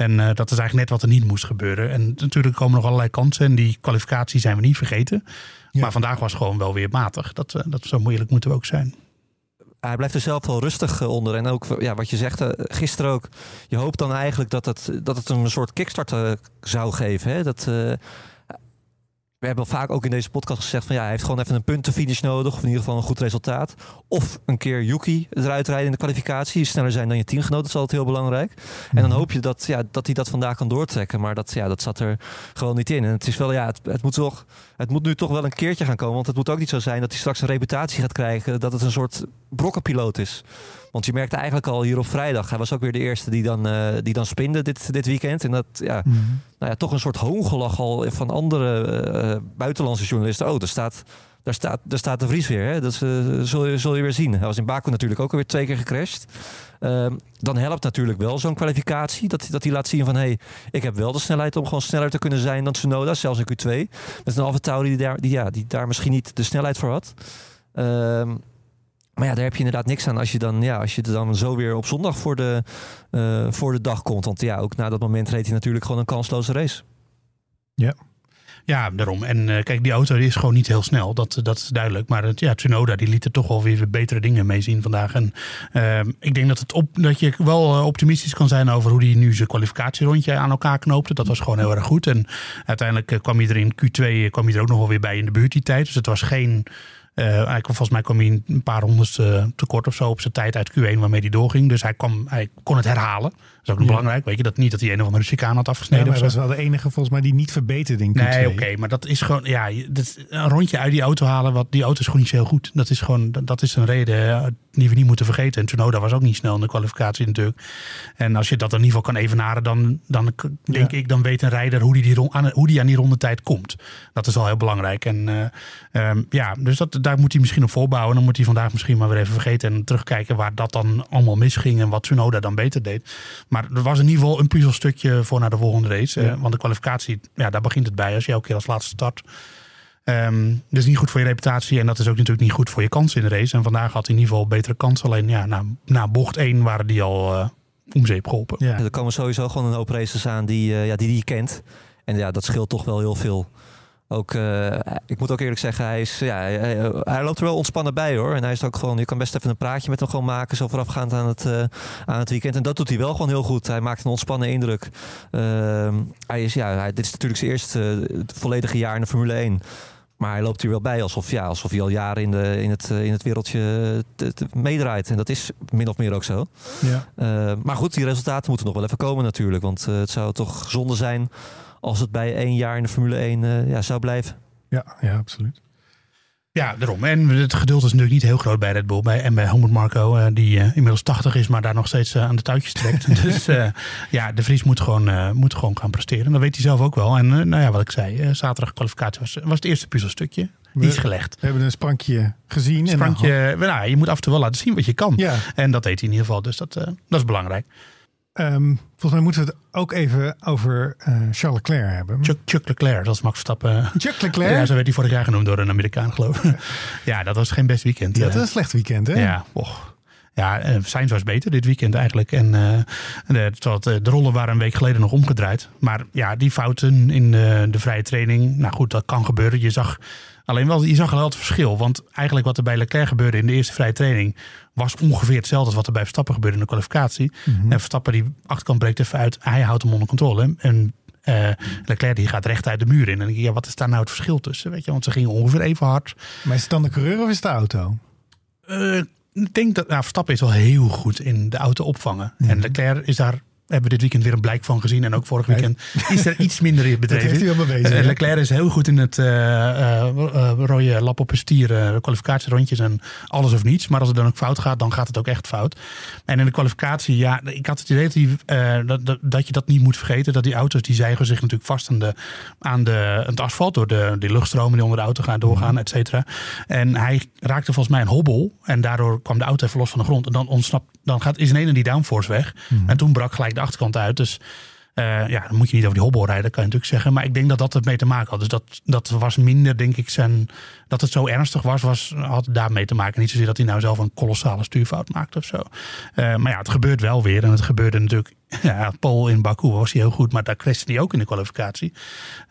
En eh, dat is eigenlijk net wat er niet moest gebeuren. En natuurlijk komen nog allerlei kansen. En die kwalificatie zijn we niet vergeten. Ja. Maar vandaag was gewoon wel weer matig. Dat, eh, dat zo moeilijk moeten we ook zijn. hij blijft er zelf wel rustig eh, onder. En ook ja, wat je zegt, eh, gisteren ook. Je hoopt dan eigenlijk dat het, dat het een soort kickstart zou geven. Hè? Dat, we hebben vaak ook in deze podcast gezegd van ja, hij heeft gewoon even een puntenfinish nodig. Of in ieder geval een goed resultaat. Of een keer Yuki eruit rijden in de kwalificatie. Sneller zijn dan je teamgenoot, dat is altijd heel belangrijk. En dan hoop je dat, ja, dat hij dat vandaag kan doortrekken. Maar dat, ja, dat zat er gewoon niet in. En het is wel, ja, het, het moet toch, het moet nu toch wel een keertje gaan komen. Want het moet ook niet zo zijn dat hij straks een reputatie gaat krijgen. Dat het een soort brokkenpiloot is. Want je merkte eigenlijk al hier op vrijdag. Hij was ook weer de eerste die dan, eh, die dan spinde dit, dit weekend. En dat, ja, Mhm. nou ja, toch een soort hoongelach al van andere eh, buitenlandse journalisten. Oh, daar staat, daar staat, daar staat de Vries weer. Hè? Dat eh, zul, je, zul je weer zien. Hij was in Baku natuurlijk ook alweer twee keer gecrashed. Ehm, dan helpt natuurlijk wel zo'n kwalificatie. Dat, dat hij laat zien van... hé, hey, ik heb wel de snelheid om gewoon sneller te kunnen zijn dan Tsunoda. Zelfs in Q2. Met een Alfa Tauri die daar, die, ja, die daar misschien niet de snelheid voor had. Ehm, maar ja, daar heb je inderdaad niks aan als je dan, ja, als je er dan zo weer op zondag voor de, eh, voor de dag komt. Want ja, ook na dat moment reed hij natuurlijk gewoon een kansloze race. Ja, daarom. En eh, kijk, die auto is gewoon niet heel snel. Dat, dat is duidelijk. Maar het, ja, Tsunoda die liet er toch wel weer betere dingen mee zien vandaag. En eh, ik denk dat, het op, dat je wel eh, optimistisch kan zijn over hoe hij nu zijn kwalificatierondje aan elkaar knoopte. Dat was gewoon heel erg goed. En uiteindelijk kwam hij er in Q2 eh, kwam hij er ook nog wel weer bij in de buurt die tijd. Dus het was geen... eh, eigenlijk, volgens mij kwam hij een paar honderdste tekort of zo op zijn tijd uit Q1 waarmee hij doorging. Dus hij, kwam, hij kon het herhalen. Dat is ook nog Ja. belangrijk. Weet je, dat niet dat hij een of andere chicane had Ja, afgesneden. maar hij zo. was wel de enige volgens mij die niet verbeterde in Q2. Nee, oké, maar dat is gewoon, ja, dat, een rondje uit die auto halen, wat die auto is gewoon niet zo heel goed. Dat is gewoon, dat, dat is een reden eh, die we niet moeten vergeten. En Tsunoda was ook niet snel in de kwalificatie natuurlijk. En als je dat in ieder geval kan evenaren, dan, dan denk Ja. ik, dan weet een rijder hoe die, die, aan, hoe die aan die rondetijd komt. Dat is al heel belangrijk. En eh, ehm, ja, dus dat, daar moet hij misschien op voorbouwen. Dan moet hij vandaag misschien maar weer even vergeten en terugkijken waar dat dan allemaal misging en wat Tsunoda dan beter deed. Maar er was in ieder geval een puzzelstukje voor naar de volgende race. Ja. Eh, want de kwalificatie, ja, daar begint het bij als je elke keer als laatste start. Ehm dat is niet goed voor je reputatie en dat is ook natuurlijk niet goed voor je kansen in de race. En vandaag had hij in ieder geval betere kansen. Alleen ja, na, na bocht 1 waren die al eh om zeep geholpen. Ja. Er komen sowieso gewoon een hoop races aan die, eh, ja, die die je kent. En ja, dat scheelt toch wel heel veel. Ook, eh, ik moet ook eerlijk zeggen, hij, is, ja, hij, loopt er wel ontspannen bij hoor. En hij is ook gewoon, je kan best even een praatje met hem gewoon maken, zo voorafgaand aan het, eh, aan het weekend. En dat doet hij wel gewoon heel goed. Hij maakt een ontspannen indruk. Ehm, hij is, ja, hij, dit is natuurlijk zijn eerste eh, volledige jaar in de Formule 1. Maar hij loopt hier wel bij alsof, ja, alsof hij al jaren in, de, in, het, in het wereldje meedraait. En dat is min of meer ook zo. Ja. Uh, maar goed, die resultaten moeten nog wel even komen natuurlijk. Want het zou toch zonde zijn als het bij één jaar in de Formule 1 uh, ja, zou blijven. Ja, ja, absoluut. Ja, daarom. En het geduld is natuurlijk niet heel groot bij Red Bull. Bij, en bij Helmut Marco, uh, die uh, inmiddels 80 is, maar daar nog steeds uh, aan de touwtjes trekt. dus uh, ja, de Vries moet gewoon, moet gewoon gaan presteren. Dat weet hij zelf ook wel. En nou ja, wat ik zei, zaterdag kwalificatie was, was het eerste puzzelstukje. Die is gelegd. We hebben een sprankje gezien. Sprankje, en nou, je moet af en toe wel laten zien wat je kan. Ja. En dat deed hij in ieder geval. Dus dat, dat is belangrijk. Um, volgens mij moeten we het ook even over uh, Charles Leclerc hebben. Chuck, Chuck Leclerc, dat is Max Verstappen. Chuck Leclerc? Ja, zo werd hij vorig jaar genoemd door een Amerikaan, geloof ik. ja, dat was geen best weekend. Ja, dat was een slecht weekend, hè? Ja, och. Ja, Sainz was beter dit weekend eigenlijk. En uh, de, de, de, rollen waren een week geleden nog omgedraaid. Maar ja, die fouten in de, de vrije training. Nou goed, dat kan gebeuren. Je zag alleen wel, je zag wel het verschil. Want eigenlijk wat er bij Leclerc gebeurde in de eerste vrije training... was ongeveer hetzelfde als wat er bij Verstappen gebeurde in de kwalificatie. Mm -hmm. En Verstappen, die achterkant breekt even uit. Hij houdt hem onder controle. En uh, Leclerc die gaat recht uit de muur in. En dan denk ja, wat is daar nou het verschil tussen? Weet je, want ze gingen ongeveer even hard. Maar is het dan de coureur of is het de auto? Uh, ik denk dat nou, Verstappen is wel heel goed in de auto opvangen. Mm -hmm. En Leclerc is daar hebben we dit weekend weer een blijk van gezien. En ook vorig weekend is er iets minder in bedreven. Dat heeft hij wel bewezen. Uh, Leclerc is heel goed in het uh, uh, rode lap op een stier, kwalificatierondjes en alles of niets. Maar als het dan ook fout gaat, dan gaat het ook echt fout. En in de kwalificatie, ja, ik had het idee dat, die, dat, dat, dat, je dat niet moet vergeten. Dat die auto's, die zeigen zich natuurlijk vast aan, de, aan, de, het asfalt. Door de, de luchtstromen die onder de auto gaan doorgaan, et cetera. En hij raakte volgens mij een hobbel. En daardoor kwam de auto even los van de grond. En dan ontsnapt, dan gaat, is ineens die downforce weg. Mm. En toen brak gelijk de achterkant uit. Dus uh, ja, dan moet je niet over die hobbel rijden, kan je natuurlijk zeggen. Maar ik denk dat dat het mee te maken had. Dus dat, dat was minder, denk ik, zijn. Dat het zo ernstig was, was had daarmee te maken. Niet zozeer dat hij nou zelf een kolossale stuurfout maakte of zo. Uh, maar ja, het gebeurt wel weer. En het gebeurde natuurlijk Ja, Paul in Baku was hij heel goed, maar daar crashte hij ook in de kwalificatie.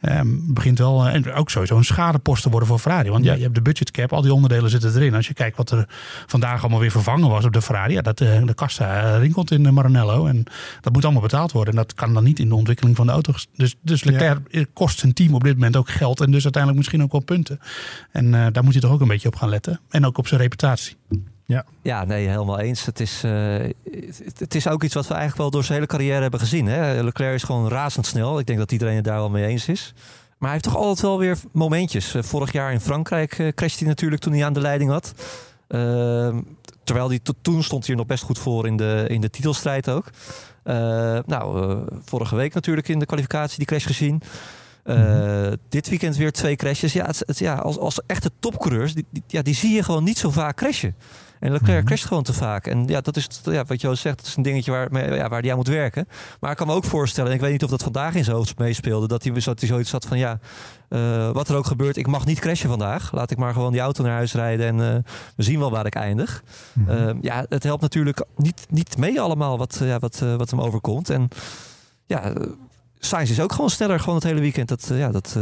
Ehm, begint wel, eh, en ook sowieso een schadepost te worden voor Ferrari. Want ja, je hebt de budgetcap, al die onderdelen zitten erin. Als je kijkt wat er vandaag allemaal weer vervangen was op de Ferrari. Ja, dat, eh, de kassa eh, rinkelt in Maranello. En dat moet allemaal betaald worden. En dat kan dan niet in de ontwikkeling van de auto. Dus, dus Leclerc kost zijn team op dit moment ook geld. En dus uiteindelijk misschien ook wel punten. En daar moet hij toch ook een beetje op gaan letten. En ook op zijn reputatie. Ja. Ja, nee, helemaal eens. Het is, eh, het, het is ook iets wat we eigenlijk wel door zijn hele carrière hebben gezien. Hè? Leclerc is gewoon razendsnel. Ik denk dat iedereen het daar wel mee eens is. Maar hij heeft toch altijd wel weer momentjes. Eh, Vorig jaar in Frankrijk uh, crashte hij natuurlijk toen hij aan de leiding had. Ehm, terwijl hij to- toen stond hij er nog best goed voor in de, in de titelstrijd ook. Eh, nou, eh, vorige week natuurlijk in de kwalificatie die crash gezien. Eh, Dit weekend weer twee crashes. Ja, het, het- ja als, als echte topcoureurs, die, die- ja, die zie je gewoon niet zo vaak crashen. En Leclerc crasht gewoon te vaak. En ja, dat is ja, wat Joost zegt, dat is een dingetje waar, ja, waar hij aan moet werken. Maar ik kan me ook voorstellen, en ik weet niet of dat vandaag in zijn hoofd meespeelde, dat hij, dat hij zoiets had van ja, eh, wat er ook gebeurt, ik mag niet crashen vandaag. Laat ik maar gewoon die auto naar huis rijden en eh, we zien wel waar ik eindig. Eh, ja, het helpt natuurlijk niet, niet mee allemaal wat, ja, wat, wat hem overkomt. En ja, Sainz is ook gewoon sneller gewoon het hele weekend. Dat, ja, dat,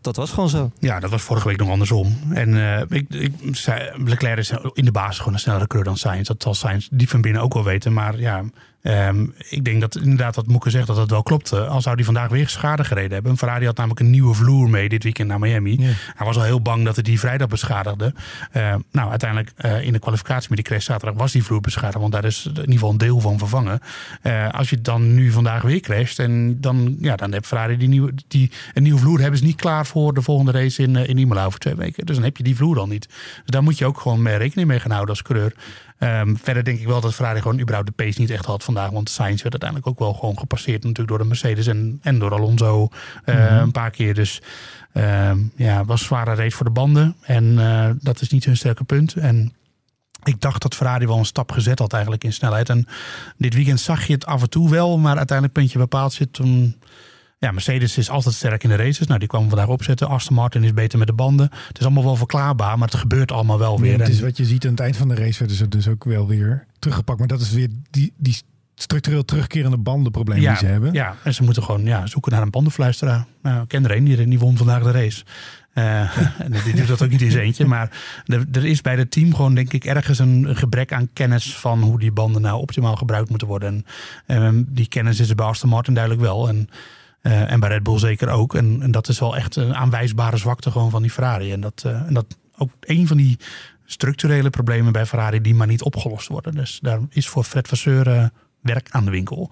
dat, was gewoon zo. Ja, dat was vorige week nog andersom. En eh, ik, ik zei, Leclerc is in de basis gewoon een snellere coureur dan Sainz. Dat zal Sainz diep van binnen ook wel weten. Maar ja, ehm, ik denk dat inderdaad wat Moeke zegt, dat dat wel klopt. Eh, Al zou hij vandaag weer schade gereden hebben. Ferrari had namelijk een nieuwe vloer mee dit weekend naar Miami. Ja. Hij was al heel bang dat het die vrijdag beschadigde. Eh, nou, uiteindelijk eh, in de kwalificatie met die crash zaterdag was die vloer beschadigd. Want daar is in ieder geval een deel van vervangen. Eh, als je dan nu vandaag weer crasht, en dan, ja, dan heeft Ferrari die nieuwe, die, een nieuwe vloer hebben ze niet klaar voor de volgende race in, in Imola over twee weken. Dus dan heb je die vloer al niet. Dus daar moet je ook gewoon mee rekening mee gaan houden als coureur. Ehm, verder denk ik wel dat Ferrari gewoon überhaupt de pace niet echt had vandaag. Want Sainz werd uiteindelijk ook wel gewoon gepasseerd natuurlijk door de Mercedes en, en door Alonso eh, een paar keer. Dus ehm, ja, was een zware race voor de banden. En eh, dat is niet hun sterke punt. En ik dacht dat Ferrari wel een stap gezet had eigenlijk in snelheid. En dit weekend zag je het af en toe wel. Maar uiteindelijk puntje bepaald zit toen... Ja, Mercedes is altijd sterk in de races. Nou, die kwam vandaag opzetten. Aston Martin is beter met de banden. Het is allemaal wel verklaarbaar, maar het gebeurt allemaal wel weer. Ja, het is wat je ziet aan het eind van de race werden ze dus ook wel weer teruggepakt. Maar dat is weer die, die structureel terugkerende bandenprobleem ja, die ze hebben. Ja, en ze moeten gewoon ja, zoeken naar een bandenfluisteraar. Nou, ik ken er een, die, die won vandaag de race. Eh, en die doet dat ook niet zijn eentje. Maar er, er is bij het team gewoon, denk ik, ergens een, een gebrek aan kennis van hoe die banden nou optimaal gebruikt moeten worden. En ehm, die kennis is er bij Aston Martin duidelijk wel. En, eh, en bij Red Bull zeker ook. En, en dat is wel echt een aanwijsbare zwakte gewoon van die Ferrari. En dat, eh, en dat ook een van die structurele problemen bij Ferrari die maar niet opgelost worden. Dus daar is voor Fred Vasseur eh, werk aan de winkel.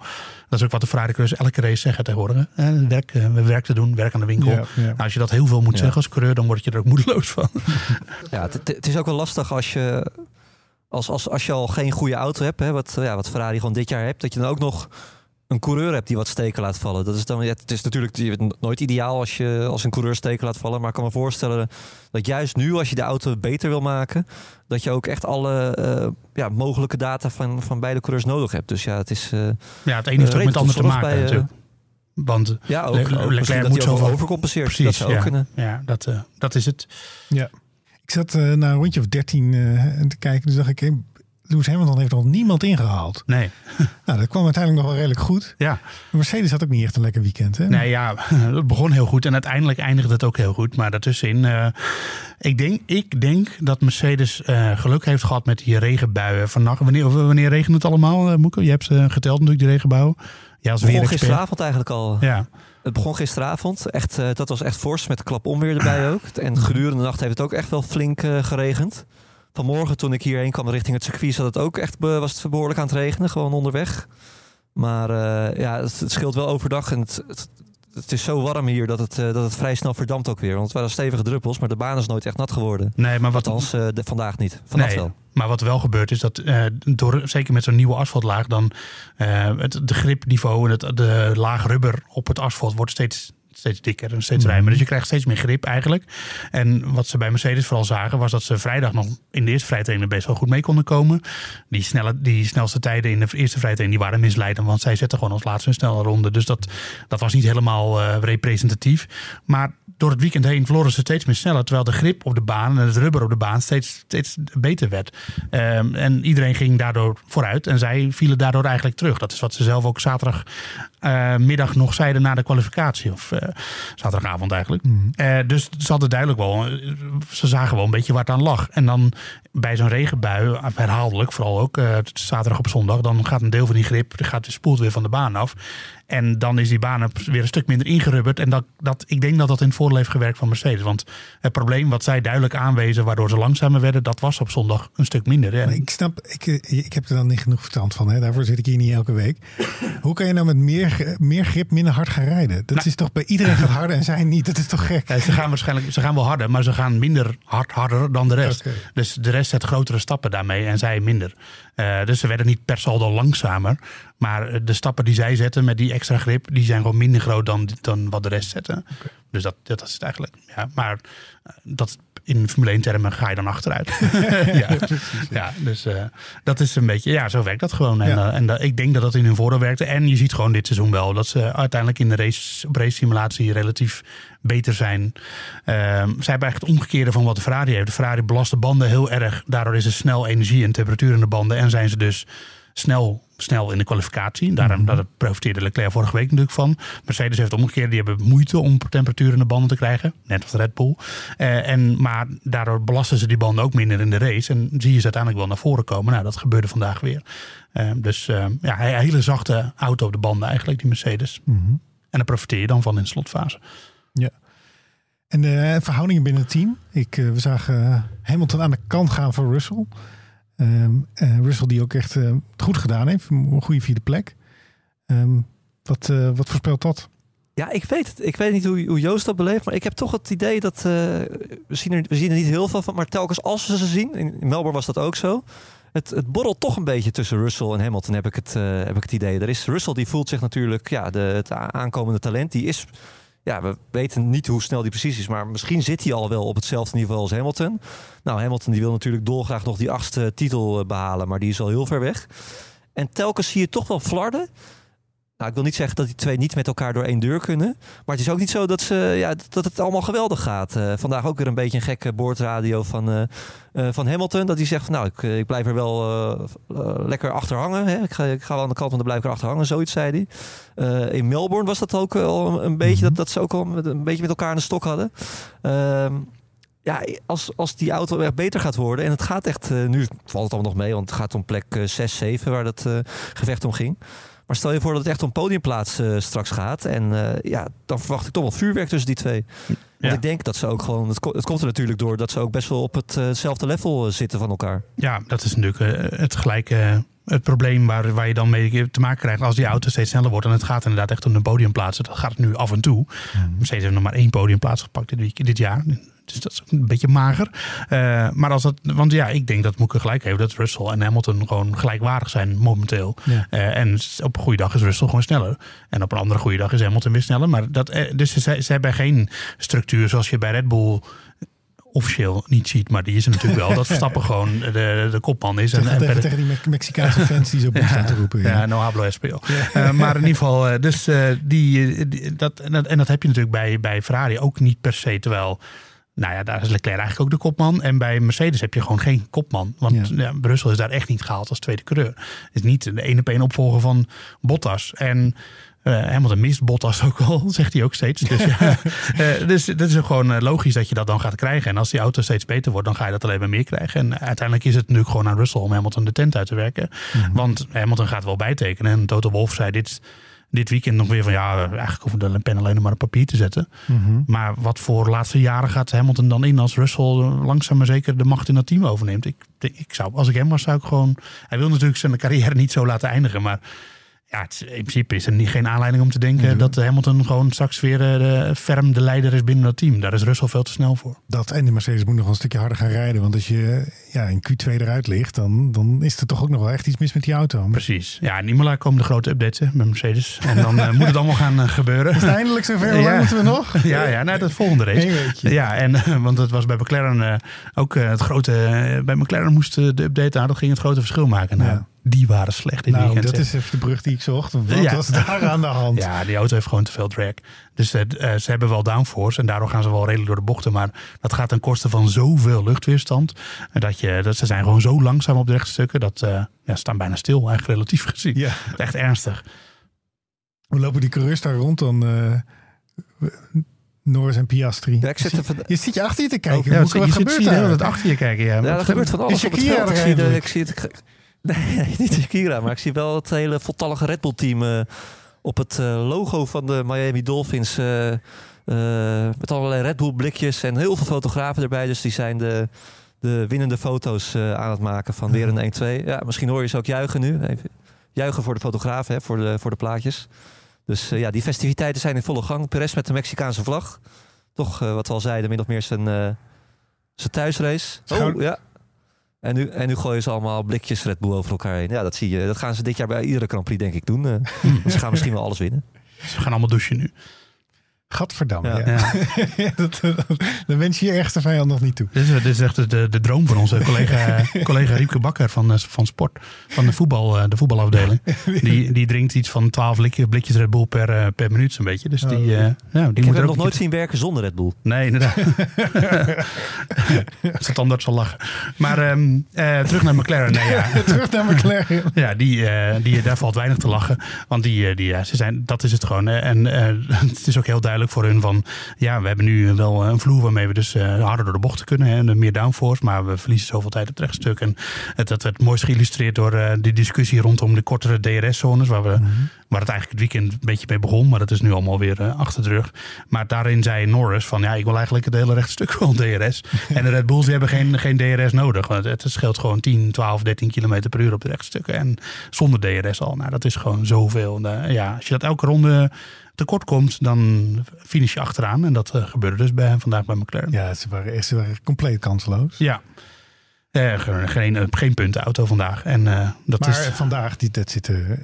Dat is ook wat de Ferrari-coureurs elke race zeggen tegenwoordig. hè. werk, we werk te doen, werk aan de winkel. Ja, ja. Nou, als je dat heel veel moet Ja. zeggen als coureur, dan word je er ook moedeloos van. Ja, het is ook wel lastig als je, als, als, als je al geen goede auto hebt, hè, wat, ja, wat Ferrari gewoon dit jaar hebt, dat je dan ook nog een coureur hebt die wat steken laat vallen. Dat is dan, ja, het is natuurlijk je bent nooit ideaal als je als een coureur steken laat vallen, maar ik kan me voorstellen dat juist nu, als je de auto beter wil maken, dat je ook echt alle eh, ja, mogelijke data van, van beide coureurs nodig hebt. Dus ja, het is eh, Ja, het ene heeft ook met het ander te maken bij, eh, natuurlijk. Want ja ook, Le- ook Leclerc misschien dat moet zoveel- overcompenseert. precies, dat zou ook ja. kunnen. Ja, dat, eh, dat is het. Ik zat eh na een rondje of 13 eh, te kijken. Dus dacht ik, hey, Lewis Hamilton heeft nog niemand ingehaald. Nee, Nou, dat kwam uiteindelijk nog wel redelijk goed. ja. Mercedes had ook niet echt een lekker weekend. Hè? Nee, ja, het begon heel goed en uiteindelijk eindigde het ook heel goed. Maar daartussenin, eh, ik, denk, ik denk dat Mercedes eh, geluk heeft gehad met die regenbuien vannacht. Wanneer, wanneer regent het allemaal, eh, Moeke? Je hebt geteld natuurlijk, die regenbuien. Ja, als Het begon weer gisteravond eigenlijk al. Ja, Het begon gisteravond. Echt, eh, dat was echt fors met klap onweer erbij ook. En gedurende de nacht heeft het ook echt wel flink eh, geregend. Vanmorgen toen ik hierheen kwam richting het circuit zat het ook echt was het behoorlijk aan het regenen. Gewoon onderweg. Maar eh, ja, het, het scheelt wel overdag. En het, het, het is zo warm hier dat het, eh, dat het vrij snel verdampt ook weer. Want het waren stevige druppels, maar de baan is nooit echt nat geworden. nee, maar wat, Althans, eh, de, vandaag niet. Vannacht Nee, wel. Maar wat wel gebeurt is dat, door, zeker met zo'n nieuwe asfaltlaag, dan het de gripniveau en het de laag rubber op het asfalt wordt steeds, steeds dikker en steeds ruimer. Dus je krijgt steeds meer grip eigenlijk. En wat ze bij Mercedes vooral zagen, was dat ze vrijdag nog in de eerste vrijtraining best wel goed mee konden komen. Die, snelle, die snelste tijden in de eerste vrijtraining die waren misleidend, want zij zetten gewoon als laatste een snelle ronde. Dus dat, dat was niet helemaal eh, representatief. Maar door het weekend heen verloren ze steeds meer sneller. Terwijl de grip op de baan en het rubber op de baan steeds, steeds beter werd. Ehm, en iedereen ging daardoor vooruit. En zij vielen daardoor eigenlijk terug. Dat is wat ze zelf ook zaterdagmiddag nog zeiden na de kwalificatie. Of eh, zaterdagavond eigenlijk. Eh, dus ze hadden duidelijk wel. eh, Ze zagen wel een beetje waar het aan lag. En dan bij zo'n regenbui, herhaaldelijk vooral ook, eh, zaterdag op zondag, dan gaat een deel van die grip, gaat, spoelt weer van de baan af. En dan is die baan weer een stuk minder ingerubberd. En dat, dat, ik denk dat dat in het voordeel heeft gewerkt van Mercedes. Want het probleem wat zij duidelijk aanwezen, waardoor ze langzamer werden, dat was op zondag een stuk minder. Hè? Ik snap, ik, eh, ik heb er dan niet genoeg verstand van. Hè? Daarvoor zit ik hier niet elke week. Hoe kan je nou met meer, meer grip minder hard gaan rijden? Dat Nou. is toch bij iedereen gaat harder en zij niet. Dat is toch gek? Ja, ze gaan waarschijnlijk ze gaan wel harder, maar ze gaan minder hard harder dan de rest. Dus de rest zet grotere stappen daarmee en zij minder. Eh, dus ze werden niet per saldo langzamer. Maar eh, de stappen die zij zetten met die extra grip, die zijn gewoon minder groot dan, dan wat de rest zetten. Dus dat, dat is het eigenlijk. Ja, maar eh, dat, in Formule 1 termen ga je dan achteruit. ja, ja, dus eh, dat is een beetje, ja, zo werkt dat gewoon. En, eh, en dat- ik denk dat dat in hun voordeel werkte. En je ziet gewoon dit seizoen wel dat ze uiteindelijk in de race, op race simulatie relatief beter zijn. Ehm, zij hebben eigenlijk het omgekeerde van wat de Ferrari heeft. De Ferrari belast de banden heel erg. Daardoor is er snel energie en temperatuur in de banden. En zijn ze dus snel, snel in de kwalificatie. Daarom daar profiteerde Leclerc vorige week natuurlijk van. Mercedes heeft het omgekeerd. Die hebben moeite om temperatuur in de banden te krijgen. Net als Red Bull. Eh, en, maar daardoor belasten ze die banden ook minder in de race. En zie je ze uiteindelijk wel naar voren komen. Nou, dat gebeurde vandaag weer. Eh, dus eh, ja, een hele zachte auto op de banden eigenlijk, die Mercedes. Mhm. En daar profiteer je dan van in de slotfase. Ja. En de verhoudingen binnen het team. Ik, we zagen Hamilton aan de kant gaan voor Russell. Eh, Russell die ook echt eh, het goed gedaan heeft. Een goede vierde plek. Ehm, wat, eh, wat voorspelt dat? Ja, ik weet het. Ik weet niet hoe, hoe Joost dat beleeft. Maar ik heb toch het idee dat. we, zien er, we zien er niet heel veel van. Maar telkens als we ze zien. In Melbourne was dat ook zo. Het, het borrelt toch een beetje tussen Russell en Hamilton, heb ik het, heb ik het idee. Er is, Russell die voelt zich natuurlijk. Ja, de, het aankomende talent. Die is. Ja, we weten niet hoe snel die precies is. Maar misschien zit hij al wel op hetzelfde niveau als Hamilton. Nou, Hamilton die wil natuurlijk dolgraag nog die achtste titel eh, behalen. Maar die is al heel ver weg. En telkens zie je toch wel flarden. Nou, ik wil niet zeggen dat die twee niet met elkaar door één deur kunnen. Maar het is ook niet zo dat, ze, ja, dat het allemaal geweldig gaat. Eh, vandaag ook weer een beetje een gekke boordradio van, eh, eh, van Hamilton. Dat hij zegt van nou, ik, ik blijf er wel lekker achter hangen. Hè? Ik, ga, ik ga wel aan de kant, want dan blijf ik er achter hangen. Zoiets zei hij. In Melbourne was dat ook al een beetje, dat, dat ze ook al met, een beetje met elkaar aan de stok hadden. Ehm, ja, als, als die auto echt beter gaat worden. En het gaat echt, nu valt het allemaal nog mee, want het gaat om plek eh, 6, 7 waar dat gevecht om ging. Maar stel je voor dat het echt om podiumplaats eh, straks gaat. En eh, ja, dan verwacht ik toch wel vuurwerk tussen die twee. Want Ja. ik denk dat ze ook gewoon. Het, ko- het komt er natuurlijk door dat ze ook best wel op hetzelfde level eh, zitten van elkaar. Ja, dat is natuurlijk het gelijke het probleem waar, waar je dan mee te maken krijgt als die auto steeds sneller wordt. En het gaat inderdaad echt om de podiumplaatsen. Dat gaat het nu af en toe. Mercedes heeft nog maar één podiumplaats gepakt dit, week, dit jaar. Dus dat is ook een beetje mager. Eh, maar als dat, want ja, ik denk dat Moeke gelijk heeft dat Russell en Hamilton gewoon gelijkwaardig zijn momenteel. Ja. Eh, en op een goede dag is Russell gewoon sneller. En op een andere goede dag is Hamilton weer sneller. Maar dat, eh, dus ze, ze hebben geen structuur zoals je bij Red Bull officieel niet ziet. Maar die is er natuurlijk wel. Dat Verstappen gewoon de, de kopman is. En, Tegen, en tegen, die Me- Mexicaanse fans die zo boos staan te roepen. ja, Ja. no hablo español. Eh, maar in ieder geval, dus die, die- dat, en, dat, en dat heb je natuurlijk bij, bij Ferrari ook niet per se. Terwijl, nou ja, daar is Leclerc eigenlijk ook de kopman. En bij Mercedes heb je gewoon geen kopman. Want Ja. ja. Brussel is daar echt niet gehaald als tweede coureur. Het is niet de ene op één opvolger van Bottas. En eh Hamilton mist Bottas ook wel, zegt hij ook steeds. Dus, ja, eh, dus dat is ook gewoon eh, logisch dat je dat dan gaat krijgen. En als die auto steeds beter wordt, dan ga je dat alleen maar meer krijgen. En uiteindelijk is het natuurlijk gewoon aan Russell om Hamilton de tent uit te werken. Want Hamilton gaat wel bijtekenen. En Toto Wolff zei dit, dit weekend nog weer van... ja, eigenlijk hoeven de pen alleen maar op papier te zetten. Mhm. Maar wat voor laatste jaren gaat Hamilton dan in als Russell langzaam maar zeker de macht in dat team overneemt? Ik, ik zou, als ik hem was, zou ik gewoon. Hij wil natuurlijk zijn carrière niet zo laten eindigen. Maar ja, het, is- in principe is er niet, geen aanleiding om te denken dat Hamilton gewoon straks weer eh, de, ferm de leider is binnen dat team. Daar is Russell veel te snel voor. Dat en de Mercedes moet nog wel een stukje harder gaan rijden. Want als je ja, in Q2 eruit ligt, dan, dan is er toch ook nog wel echt iets mis met die auto. Maar Precies. Ja, in Imola komen de grote updates hè, met Mercedes. En dan eh, moet het allemaal gaan eh, gebeuren. is het eindelijk zover? Hoe lang Ja. moeten we nog? Ja, ja, nou, dat volgende race. Ja, en, want het was bij McLaren ook het grote. bij McLaren moest de update, nou, dat ging het grote verschil maken. Nou, Ja. Die waren slecht dit Nou, dat is even de brug die ik zocht. Wat Ja. was daar aan de hand? Ja, die auto heeft gewoon te veel drag. Dus eh, eh, ze hebben wel downforce en daardoor gaan ze wel redelijk door de bochten. Maar dat gaat ten koste van zoveel luchtweerstand. En dat je, dat ze zijn gewoon zo langzaam op de rechte stukken. Dat eh, ja, ze staan bijna stil, eigenlijk relatief gezien. Ja. Echt ernstig. Hoe lopen die coureurs daar rond dan? eh Norris en Piastri. Ja, ik zit. Je zit je achter je te kijken. Ja, Hoe- je wat gebeurt je daar? tijd achter je kijken. Ja, er gebeurt van alles Is op het veld. Ik er zie, de, ik zie het... Nee, niet Shakira, maar ik zie wel het hele voltallige Red Bull team eh, op het eh, logo van de Miami Dolphins. eh, met allerlei Red Bull blikjes en heel veel fotografen erbij. Dus die zijn de, de winnende foto's aan het maken van weer een 1-2. Ja, misschien hoor je ze ook juichen nu. Even juichen voor de fotografen, hè, voor, de, voor de plaatjes. Dus ja, die festiviteiten zijn in volle gang. Perez met de Mexicaanse vlag. Toch, wat we al zeiden, min of meer zijn, zijn thuisrace. Oh, ja. En nu, en nu gooien ze allemaal blikjes Red Bull over elkaar heen. Ja, dat zie je. Dat gaan ze dit jaar bij iedere Grand Prix, denk ik, doen. Eh, dus ze gaan misschien wel alles winnen. Ze gaan allemaal douchen nu. Gadverdamme. Ja. Ja. Ja. dat, dan wens je je ergste vijand nog niet toe. Dit is, dit is echt de, de droom van onze collega, collega Riepke Bakker van, eh, van Sport. Van de, voetbal, eh, de voetbalafdeling. Die, die drinkt iets van 12 blikje- blikjes Red Bull per, eh, per minuut zo'n beetje. Dus die, Oh. eh, ja, die Ik moet heb er hem nog nooit zien werken zonder Red Bull. Nee, inderdaad. Zijn tandarts zal lachen. Maar ehm, eh, terug naar McLaren. Nee, ja. Terug naar McLaren. Ja, die, eh, die, daar valt weinig te lachen. Want die, die, ja, ze zijn, dat is het gewoon. En eh, het is ook heel duidelijk voor hun van... Ja, we hebben nu wel een vloer waarmee we dus eh, harder door de bochten kunnen. Hè, en meer downforce. Maar we verliezen zoveel tijd op het rechtstuk. En het, dat werd mooi geïllustreerd door eh die discussie rondom de kortere DRS-zones. Waar, we, waar het eigenlijk het weekend een beetje mee begon. Maar dat is nu allemaal weer eh, achter de rug. Maar daarin zei Norris van... Ja, ik wil eigenlijk het hele rechtstuk wel DRS. en de Red Bulls die hebben geen, geen DRS nodig. Want het scheelt gewoon 10, 12, 13 kilometer per uur op de rechtstukken. En zonder DRS al. Nou, dat is gewoon zoveel. Eh, ja, als je dat elke ronde tekort komt, dan finish je achteraan. En dat eh, gebeurde dus bij, vandaag bij McLaren. Ja, ze waren, echt- ze waren compleet kansloos. Ja. Eh, geen, geen, eh, geen puntenauto vandaag. En eh, dat maar is... vandaag, die, dat zitten...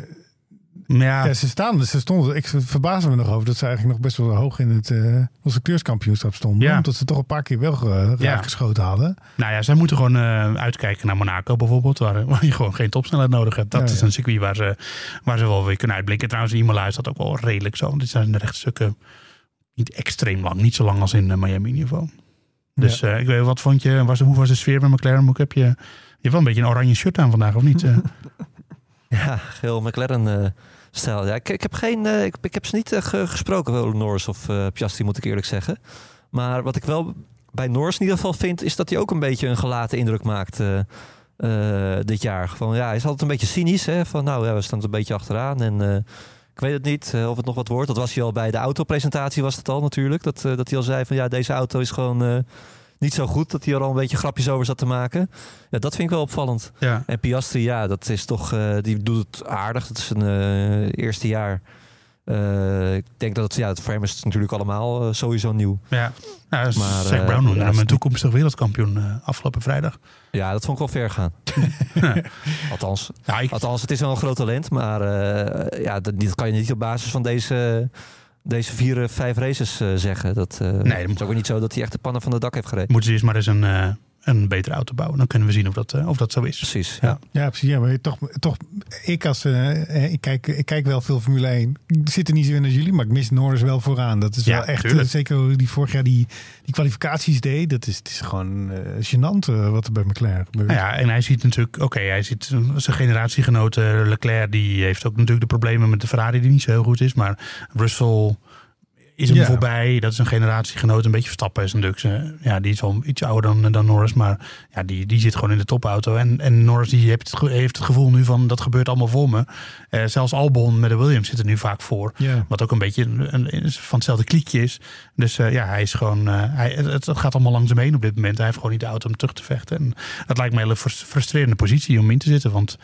Ja, Ja, ze staan, ze stonden, ik verbaasde me nog over dat ze eigenlijk nog best wel hoog in het uh, constructeurskampioenschap stonden. Ja. Omdat ze toch een paar keer wel uh, Ja. geschoten hadden. Nou ja, zij moeten gewoon eh, uitkijken naar Monaco bijvoorbeeld, waar, waar je gewoon geen topsnelheid nodig hebt. Dat Ja, is ja. een circuit waar ze, waar ze wel weer kunnen uitblinken. Trouwens, in Imola is dat ook wel redelijk zo. Want dit zijn de rechtstukken niet extreem lang. Niet zo lang als in eh, Miami in ieder geval. Dus eh, ik weet wat vond je, was, hoe was de sfeer bij McLaren? Hoe heb je, je hebt wel een beetje een oranje shirt aan vandaag, of niet? Eh, Ja, geel McLaren eh, stijl. Ja, ik, ik heb geen, eh, ik, heb ze niet eh, ge- gesproken, wel Norris of eh Piastri, moet ik eerlijk zeggen. Maar wat ik wel bij Norris in ieder geval vind, is dat hij ook een beetje een gelaten indruk maakt dit jaar. Van, ja, hij is altijd een beetje cynisch. Hè? Van nou, ja, we staan een beetje achteraan en ik weet het niet of het nog wat wordt. Dat was hij al bij de autopresentatie, was het al natuurlijk. Dat, dat hij al zei van ja, deze auto is gewoon niet zo goed. Dat hij er al een beetje grapjes over zat te maken. Ja, dat vind ik wel opvallend. ja. En Piastri, ja, dat is toch, eh, die doet het aardig. Dat is een eh, eerste jaar. Eh, ik denk dat het, ja, het voor hem is het natuurlijk allemaal sowieso nieuw. ja. Nou, Maar, Zach Brown noemde ja, een toekomstig wereldkampioen afgelopen vrijdag. Ja, dat vond ik wel ver gaan. althans, Ja, ik, althans, het is wel een groot talent. Maar ja, dat, dat kan je niet op basis van deze, deze vier, eh, vijf races eh, zeggen. Dat, eh, dat het is ook niet zo dat hij echt de pannen van de dak heeft gereden. moeten ze eerst maar eens een, een betere auto bouwen. Dan kunnen we zien of dat, eh, of dat zo is. Precies, Ja. ja. Precies. Ja, maar toch, toch ik, als, eh, ik, kijk, ik kijk wel veel Formule 1. Ik zit er niet zo in als jullie, maar ik mis Norris wel vooraan. Dat is Ja, wel echt, tuurlijk. eh, zeker hoe die vorig jaar die, die kwalificaties deed. Dat is, het is gewoon eh gênant eh, wat er bij McLaren gebeurt. Nou ja, en hij ziet natuurlijk, oké, hij ziet zijn generatiegenoot eh, Leclerc, die heeft ook natuurlijk de problemen met de Ferrari die niet zo heel goed is. Maar Russell is hem voorbij. Dat is een generatiegenoot. Een beetje Verstappen is natuurlijk, ja, die is wel iets ouder dan, dan Norris. Maar ja, die, die zit gewoon in de topauto. En, en Norris die heeft, het, heeft het gevoel nu van, dat gebeurt allemaal voor me. Eh, zelfs Albon met de Williams zit er nu vaak voor. Wat ook een beetje een, een- van hetzelfde kliekje is. Dus eh, ja, hij is gewoon. eh, hij, het, het gaat allemaal langs hem heen op dit moment. Hij heeft gewoon niet de auto om terug te vechten. En dat lijkt me een hele frus- frustrerende positie om in te zitten. Want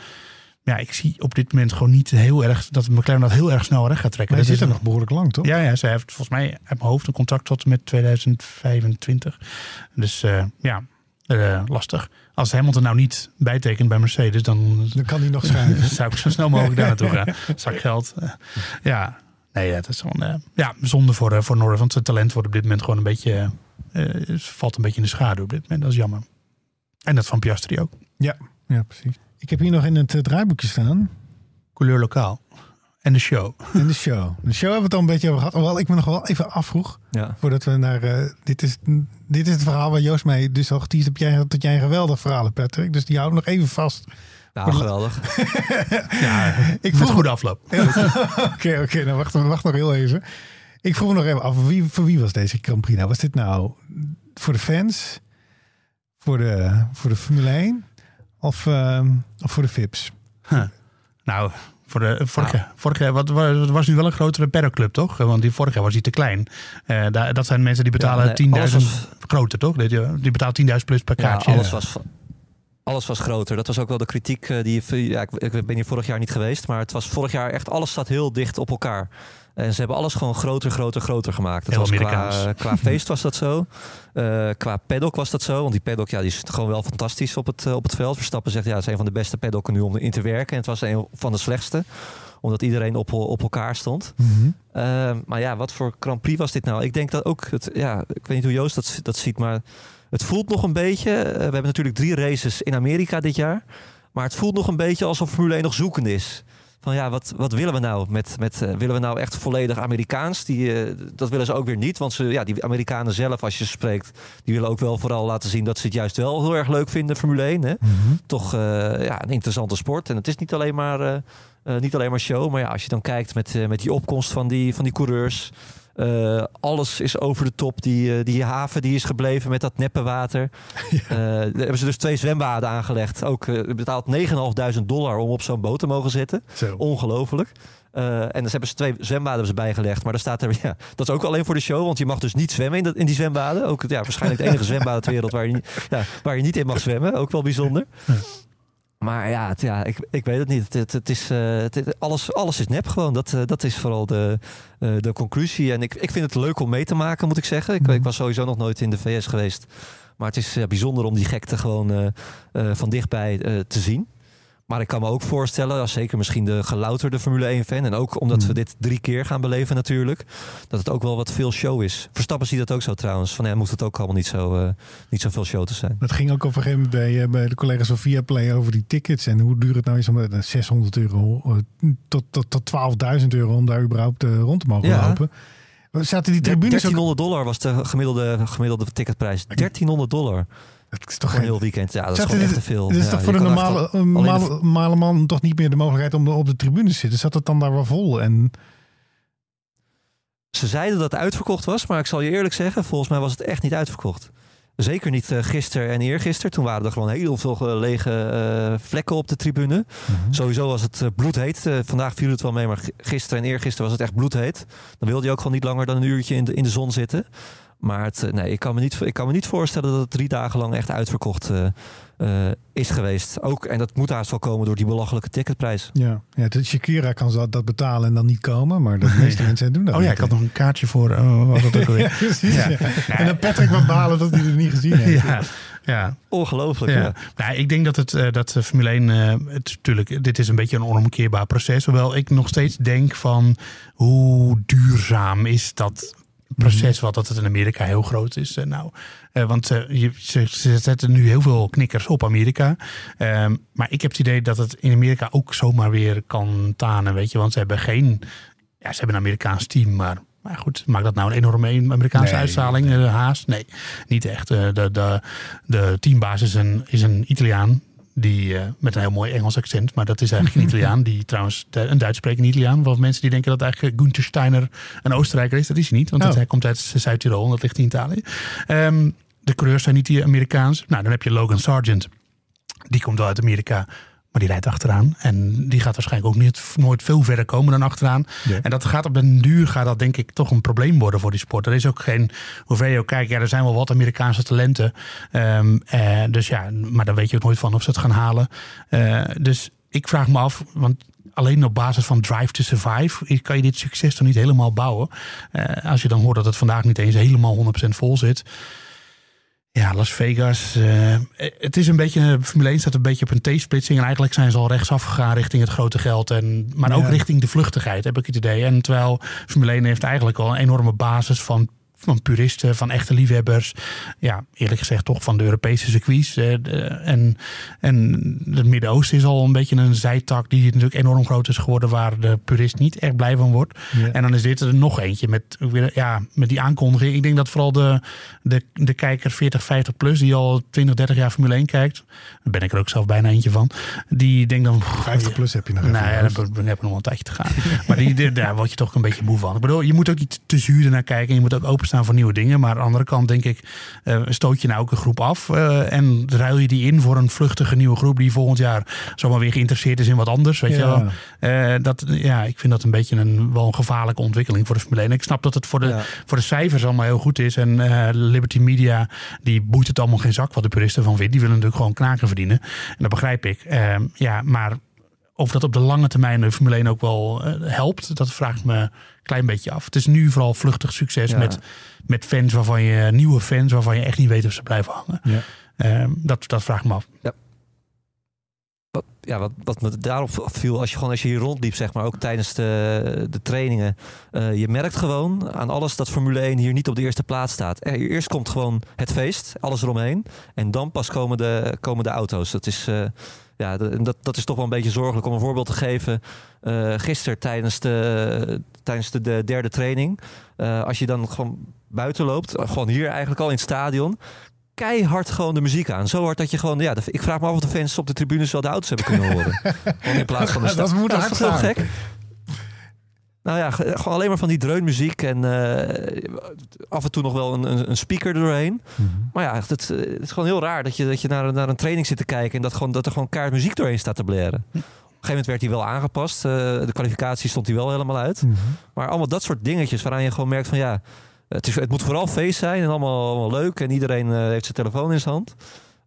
ja, ik zie op dit moment gewoon niet heel erg. dat McLaren dat heel erg snel recht gaat trekken. Hij Dat zit er nog behoorlijk lang, toch? Ja, ja, ze heeft volgens mij uit mijn hoofd een contract tot met 2025. Dus eh, ja, eh, lastig. Als Hamilton nou niet bijtekent bij Mercedes, dan Dan kan hij nog schuiven. zou ik zo snel mogelijk daar naartoe gaan. Zak geld. Ja, nee, het is gewoon eh, ja, zonde voor, voor Norris. Want zijn talent wordt op dit moment gewoon een beetje, valt een beetje in de schaduw op dit moment. Dat is jammer. En dat van Piastri ook. ja, precies. Ik heb hier nog in het eh, draaiboekje staan. Couleur lokaal. En de show. In de show. De show hebben we het al een beetje over gehad. Hoewel ik me nog wel even afvroeg. Ja. Voordat we naar... eh, dit, is, dit is het verhaal waar Joost mij dus al geteased hebt. Jij, dat jij een geweldig verhaal hebt, Patrick. Dus die houden we nog even vast. Nou, geweldig. Ja, Ik vroeg- goede afloop. Oké, oké. nou wacht, wacht nog heel even. Ik vroeg me nog even af. Wie, voor wie was deze Grand Prix nou? Was dit nou voor de fans? Voor de, voor de Formule 1? Of, ehm, of voor de VIP's? Nou, voor de, vorig, jaar, vorig jaar wat, wat was nu wel een grotere perroclub, toch? Want die vorig jaar was die te klein. Eh, daar, dat zijn mensen die betalen Ja, nee, 10.000 alles was- groter, toch? Die, die betalen 10.000 plus per Ja, kaartje. alles was, alles was groter. Dat was ook wel de kritiek eh, die... Ja, ik, ik ben hier vorig jaar niet geweest, maar het was vorig jaar echt... Alles staat heel dicht op elkaar. En ze hebben alles gewoon groter, groter, groter gemaakt. Dat Heel was qua, feest was dat zo. Eh, qua paddock was dat zo. Want die paddock ja, die is gewoon wel fantastisch op het, eh, op het veld. Verstappen zegt ja, het is een van de beste paddocken nu om in te werken. En het was een van de slechtste. Omdat iedereen op, op elkaar stond. Eh, maar ja, wat voor Grand Prix was dit nou? Ik denk dat ook, het, ja, ik weet niet hoe Joost dat, dat ziet, maar het voelt nog een beetje. we hebben natuurlijk drie races in Amerika dit jaar. Maar het voelt nog een beetje alsof Formule 1 nog zoekende is. Van ja, wat, wat willen we nou? Met, met, eh, willen we nou echt volledig Amerikaans? Die, eh, dat willen ze ook weer niet. Want ze, ja, die Amerikanen zelf, als je spreekt, die willen ook wel vooral laten zien dat ze het juist wel heel erg leuk vinden, Formule 1. Hè? Toch eh, ja, een interessante sport. En het is niet alleen maar, niet alleen maar show. Maar ja, als je dan kijkt met, met die opkomst van die, van die coureurs. Eh, alles is over de top. Die, eh, die haven die is gebleven met dat neppe water. Eh, daar hebben ze dus twee zwembaden aangelegd. Ook eh, je betaalt 9.500 dollar om op zo'n boot te mogen zitten. Zo. Ongelooflijk. Eh, en dus hebben ze twee zwembaden ze bijgelegd. Maar daar staat er, ja, dat is ook alleen voor de show. Want je mag dus niet zwemmen in, dat, in die zwembaden. Ook ja, waarschijnlijk het enige zwembad ter wereld waar je, ja, waar je niet in mag zwemmen. Ook wel bijzonder. Maar ja, het, ja ik, ik weet het niet. Het, het, is, eh, het- alles, alles is nep gewoon. Dat, eh, dat is vooral de, eh, de conclusie. En ik, ik vind het leuk om mee te maken, moet ik zeggen. Ik, ik was sowieso nog nooit in de VS geweest. Maar het is bijzonder om die gekte gewoon van dichtbij te zien. Maar ik kan me ook voorstellen, als zeker misschien de gelouterde Formule 1-fan... en ook omdat we dit drie keer gaan beleven natuurlijk... dat het ook wel wat veel show is. Verstappen ziet dat ook zo trouwens. Van ja, moet het ook allemaal niet zo, eh, niet zo veel show te zijn. Dat ging ook op een gegeven moment bij, eh, bij de collega's van Viaplay over die tickets. En hoe duur het nou is om eh, 600 euro eh, tot, tot, tot 12.000 euro om daar überhaupt rond te mogen Ja. lopen. Zaten die tribunes ook... 1300 dollar was de gemiddelde, gemiddelde ticketprijs. 1300 dollar Dat is toch een heel weekend. Ja, dat is Zaten gewoon dit- echt te veel. Dit is Ja, toch voor een echt normale, normale, de- normale man toch niet meer de mogelijkheid om op de tribune te zitten? Zat het dan daar wel vol? En Ze zeiden dat het uitverkocht was, maar ik zal je eerlijk zeggen, volgens mij was het echt niet uitverkocht. Zeker niet eh, gisteren en eergisteren. Toen waren er gewoon heel veel eh, lege eh, vlekken op de tribune. Sowieso was het bloedheet. Vandaag viel het wel mee, maar gisteren en eergisteren was het echt bloedheet. Dan wilde je ook gewoon niet langer dan een uurtje in de, in de zon zitten. Maar het, eh, nee, ik, kan me niet, ik kan me niet voorstellen dat het drie dagen lang echt uitverkocht eh, eh, is geweest. Ook, en dat moet haast wel komen door die belachelijke ticketprijs. ja, ja de Shakira kan zo dat betalen en dan niet komen. Maar de meeste mensen doen dat Oh ja, ik had nog een kaartje voor. Oh, wat was dat ook Ja, precies. Ja. ja. En dan Patrick wat balen dat hij het niet gezien heeft. ja, ja. Ongelooflijk, ja. Ja. Nou, ik denk dat het eh, dat Formule 1, eh, het, natuurlijk, dit is een beetje een onomkeerbaar proces. Hoewel ik nog steeds denk van hoe duurzaam is dat proces, wat dat het in Amerika heel groot is. Eh, nou, eh, want eh, je, ze, ze zetten nu heel veel knikkers op Amerika. Ehm, maar ik heb het idee dat het in Amerika ook zomaar weer kan tanen, weet je. Want ze hebben geen, ja, ze hebben een Amerikaans team, maar... Maar goed, maakt dat nou een enorme Amerikaanse Nee, uitstraling? eh, haast? Nee, niet echt. De, de, de teambaas is een, is een Italiaan. Die, eh, met een heel mooi Engels accent. Maar dat is eigenlijk een Italiaan. Die trouwens een Duits sprekende Italiaan. Waarvan mensen die denken dat eigenlijk Gunther Steiner een Oostenrijker is. Dat is hij niet. Want Oh. dat- hij komt uit Zuid-Tirol. en Dat ligt in Italië. Ehm, de coureurs zijn niet die Amerikaans. Nou, dan heb je Logan Sargent. Die komt wel uit Amerika. Maar die rijdt achteraan. En die gaat waarschijnlijk ook niet, nooit veel verder komen dan achteraan. Ja. En dat gaat op den duur gaat dat denk ik toch een probleem worden voor die sport. Er is ook geen, hoeveel je ook kijkt, ja, er zijn wel wat Amerikaanse talenten. Ehm, eh, dus ja, maar dan weet je ook nooit van of ze het gaan halen. Eh, dus ik vraag me af, want alleen op basis van Drive to Survive kan je dit succes toch niet helemaal bouwen. Eh, als je dan hoort dat het vandaag niet eens helemaal 100% vol zit. Ja, Las Vegas. eh, het is een beetje. Formule 1 staat een beetje op een T-splitsing. En eigenlijk zijn ze al rechtsaf gegaan richting het grote geld. En, maar ook Ja. richting de vluchtigheid, heb ik het idee. En terwijl Formule 1 heeft eigenlijk al een enorme basis van van puristen, van echte liefhebbers. Ja, eerlijk gezegd toch van de Europese circuits. eh, en, en het Midden-Oosten is al een beetje een zijtak die natuurlijk enorm groot is geworden, waar de purist niet echt blij van wordt. Ja. En dan is dit er nog eentje met, ja, met die aankondiging. Ik denk dat vooral de, de, de kijker 40, 50 plus, die al 20, 30 jaar Formule 1 kijkt, daar ben ik er ook zelf bijna eentje van, die denkt dan... 50 plus heb je nog Nou ja, dan heb ik nog wel een tijdje te gaan. maar die, daar word je toch een beetje moe van. Ik bedoel, je moet ook niet te zuur naar kijken. En je moet ook openstaan voor nieuwe dingen. Maar aan de andere kant denk ik, eh, stoot je nou ook een groep af. eh, en ruil je die in voor een vluchtige nieuwe groep die volgend jaar zomaar weer geïnteresseerd is in wat anders. Weet je Ja. wel? Eh, dat, ja, ik vind dat een beetje een, wel een gevaarlijke ontwikkeling voor de Formule 1. Ik snap dat het voor de, Ja. voor de cijfers allemaal heel goed is. En Liberty Media, die boeit het allemaal geen zak wat de puristen van vinden. Die willen natuurlijk gewoon knaken verdienen. En dat begrijp ik. Ehm, ja, maar of dat op de lange termijn de Formule 1 ook wel eh, helpt, dat vraag ik me een klein beetje af. Het is nu vooral vluchtig succes Ja. met, met fans waarvan je, nieuwe fans waarvan je echt niet weet of ze blijven hangen. Ja. Ehm, dat, dat vraag ik me af. Wat, ja, wat, wat me daarop viel, als je gewoon als je hier rondliep, zeg maar, ook tijdens de, de trainingen. eh, je merkt gewoon aan alles dat Formule 1 hier niet op de eerste plaats staat. Er, eerst komt gewoon het feest, alles eromheen. En dan pas komen de, komen de auto's. Dat is, eh, ja, dat, dat is toch wel een beetje zorgelijk. Om een voorbeeld te geven. eh gisteren tijdens, de, tijdens de, de derde training. eh, als je dan gewoon buiten loopt, gewoon hier eigenlijk al in het stadion keihard gewoon de muziek aan. Zo hard dat je gewoon, ja, ik vraag me af of de fans op de tribunes wel de auto's hebben kunnen horen. in plaats van de Dat sta- moet is hard zo gaan. gek? Nou ja, ge- gewoon alleen maar van die dreunmuziek en eh, af en toe nog wel een, een, speaker er doorheen. Mhm. Maar ja, het, het is gewoon heel raar dat je, dat je naar, een- naar een training zit te kijken en dat, gewoon, dat er gewoon kaart muziek doorheen staat te blaren. Op een gegeven moment werd hij wel aangepast. eh, de kwalificatie stond hij wel helemaal uit. Mhm. Maar allemaal dat soort dingetjes waaraan je gewoon merkt van ja, het, is, het moet vooral feest zijn en allemaal, allemaal leuk. En iedereen eh, heeft zijn telefoon in zijn hand.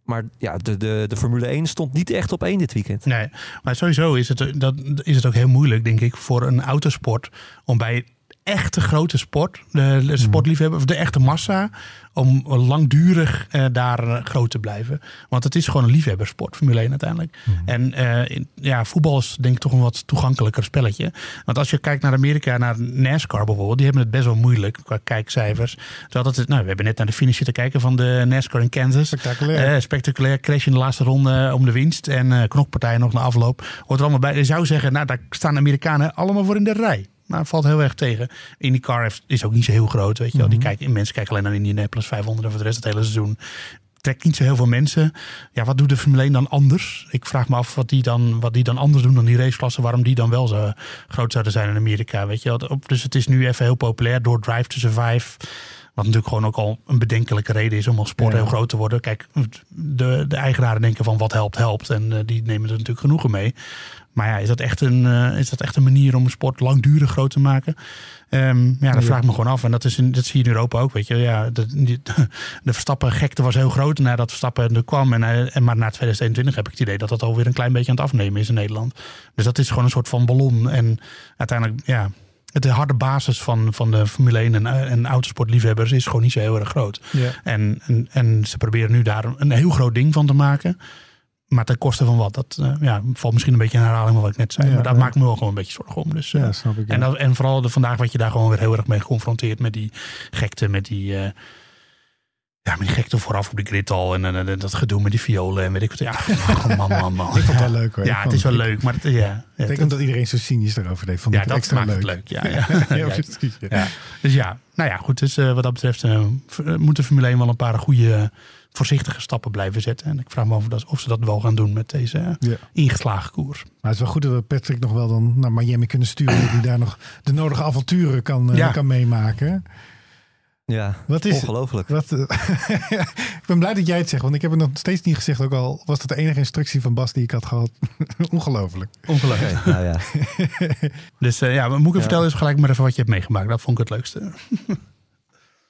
Maar ja, de, de, de Formule 1 stond niet echt op één dit weekend. Nee, maar sowieso is het, dat, is het ook heel moeilijk, denk ik, voor een autosport om bij echte grote sport, de, de sportliefhebber, of de echte massa, om langdurig eh, daar eh, groot te blijven. Want het is gewoon een liefhebbersport, Formule 1 uiteindelijk. En eh, in- ja, voetbal is denk ik toch een wat toegankelijker spelletje. Want als je kijkt naar Amerika, naar NASCAR bijvoorbeeld, die hebben het best wel moeilijk qua kijkcijfers. Terwijl dat het, nou, we hebben net naar de finish zitten kijken van de NASCAR in Kansas. Spectaculair. Spectaculair crash in de laatste ronde om de winst. En knokpartijen nog na afloop. Hoort er allemaal bij. Je zou zeggen, nou, daar staan Amerikanen allemaal voor in de rij. Het valt heel erg tegen. IndyCar heeft- is ook niet zo heel groot. Weet je wel. Die kijken, mensen kijken alleen naar Indianapolis 500 en voor de rest het hele seizoen. Trekt niet zo heel veel mensen. Ja, wat doet de Formule 1 dan anders? Ik vraag me af wat die dan, wat die dan anders doen dan die raceklassen. Waarom die dan wel zo groot zouden zijn in Amerika. Weet je wel. Dus het is nu even heel populair door Drive to Survive. Wat natuurlijk gewoon ook al een bedenkelijke reden is om als sport Ja. heel groot te worden. Kijk, de, de eigenaren denken van wat helpt, helpt. En eh, die nemen er natuurlijk genoegen mee. Maar ja, is dat echt een, eh, is dat echt een manier om een sport langdurig groot te maken? Ehm, ja, dat vraag ik me gewoon af. En dat, is in, dat zie je in Europa ook. Weet je, ja, de, die- de Verstappen gekte was heel groot nadat Verstappen er kwam. En, eh, en maar na 2021 heb ik het idee dat dat alweer een klein beetje aan het afnemen is in Nederland. Dus dat is gewoon een soort van ballon. En uiteindelijk, ja, de harde basis van, van de Formule 1 en, en autosportliefhebbers is gewoon niet zo heel erg groot. Ja. En, en, en ze proberen nu daar een heel groot ding van te maken. Maar ten koste van wat? Dat eh, ja, valt misschien een beetje in herhaling van wat ik net zei. Ja, maar daar ja. maak ik me wel gewoon een beetje zorgen om. Dus, eh, Ja, snap ik. en, dat, en vooral de, vandaag wat je daar gewoon weer heel erg mee geconfronteerd met die gekte, met die, eh, ja, met die gekte vooraf op de grid al. En, en, en dat gedoe met die violen en weet ik wat. Ja, man, man, man. Ik vond het wel leuk hoor. Ja, het is wel leuk. Maar het, ja, Ik denk omdat iedereen zo cynisch erover deed. Vond ja, dat extra maakt leuk. het leuk. Ja, ja. Ja, Ja, precies. ja. ja. Dus ja, nou ja, goed. Dus wat dat betreft eh, v- eh, moet de Formule 1 wel een paar goede, voorzichtige stappen blijven zetten. En ik vraag me af of, dat, of ze dat wel gaan doen met deze eh, Ja. ingeslagen koers. Maar het is wel goed dat we Patrick nog wel dan naar Miami kunnen sturen. dat hij daar nog de nodige avonturen kan, eh, Ja. kan meemaken. Ja, Wat is ongelooflijk. Wat, eh, ik ben blij dat jij het zegt, want ik heb het nog steeds niet gezegd. Ook al was dat de enige instructie van Bas die ik had gehad. Ongelooflijk. Ongelooflijk. Nou ja. Dus eh, ja, moet ik vertellen dus gelijk maar even wat je hebt meegemaakt. Dat vond ik het leukste.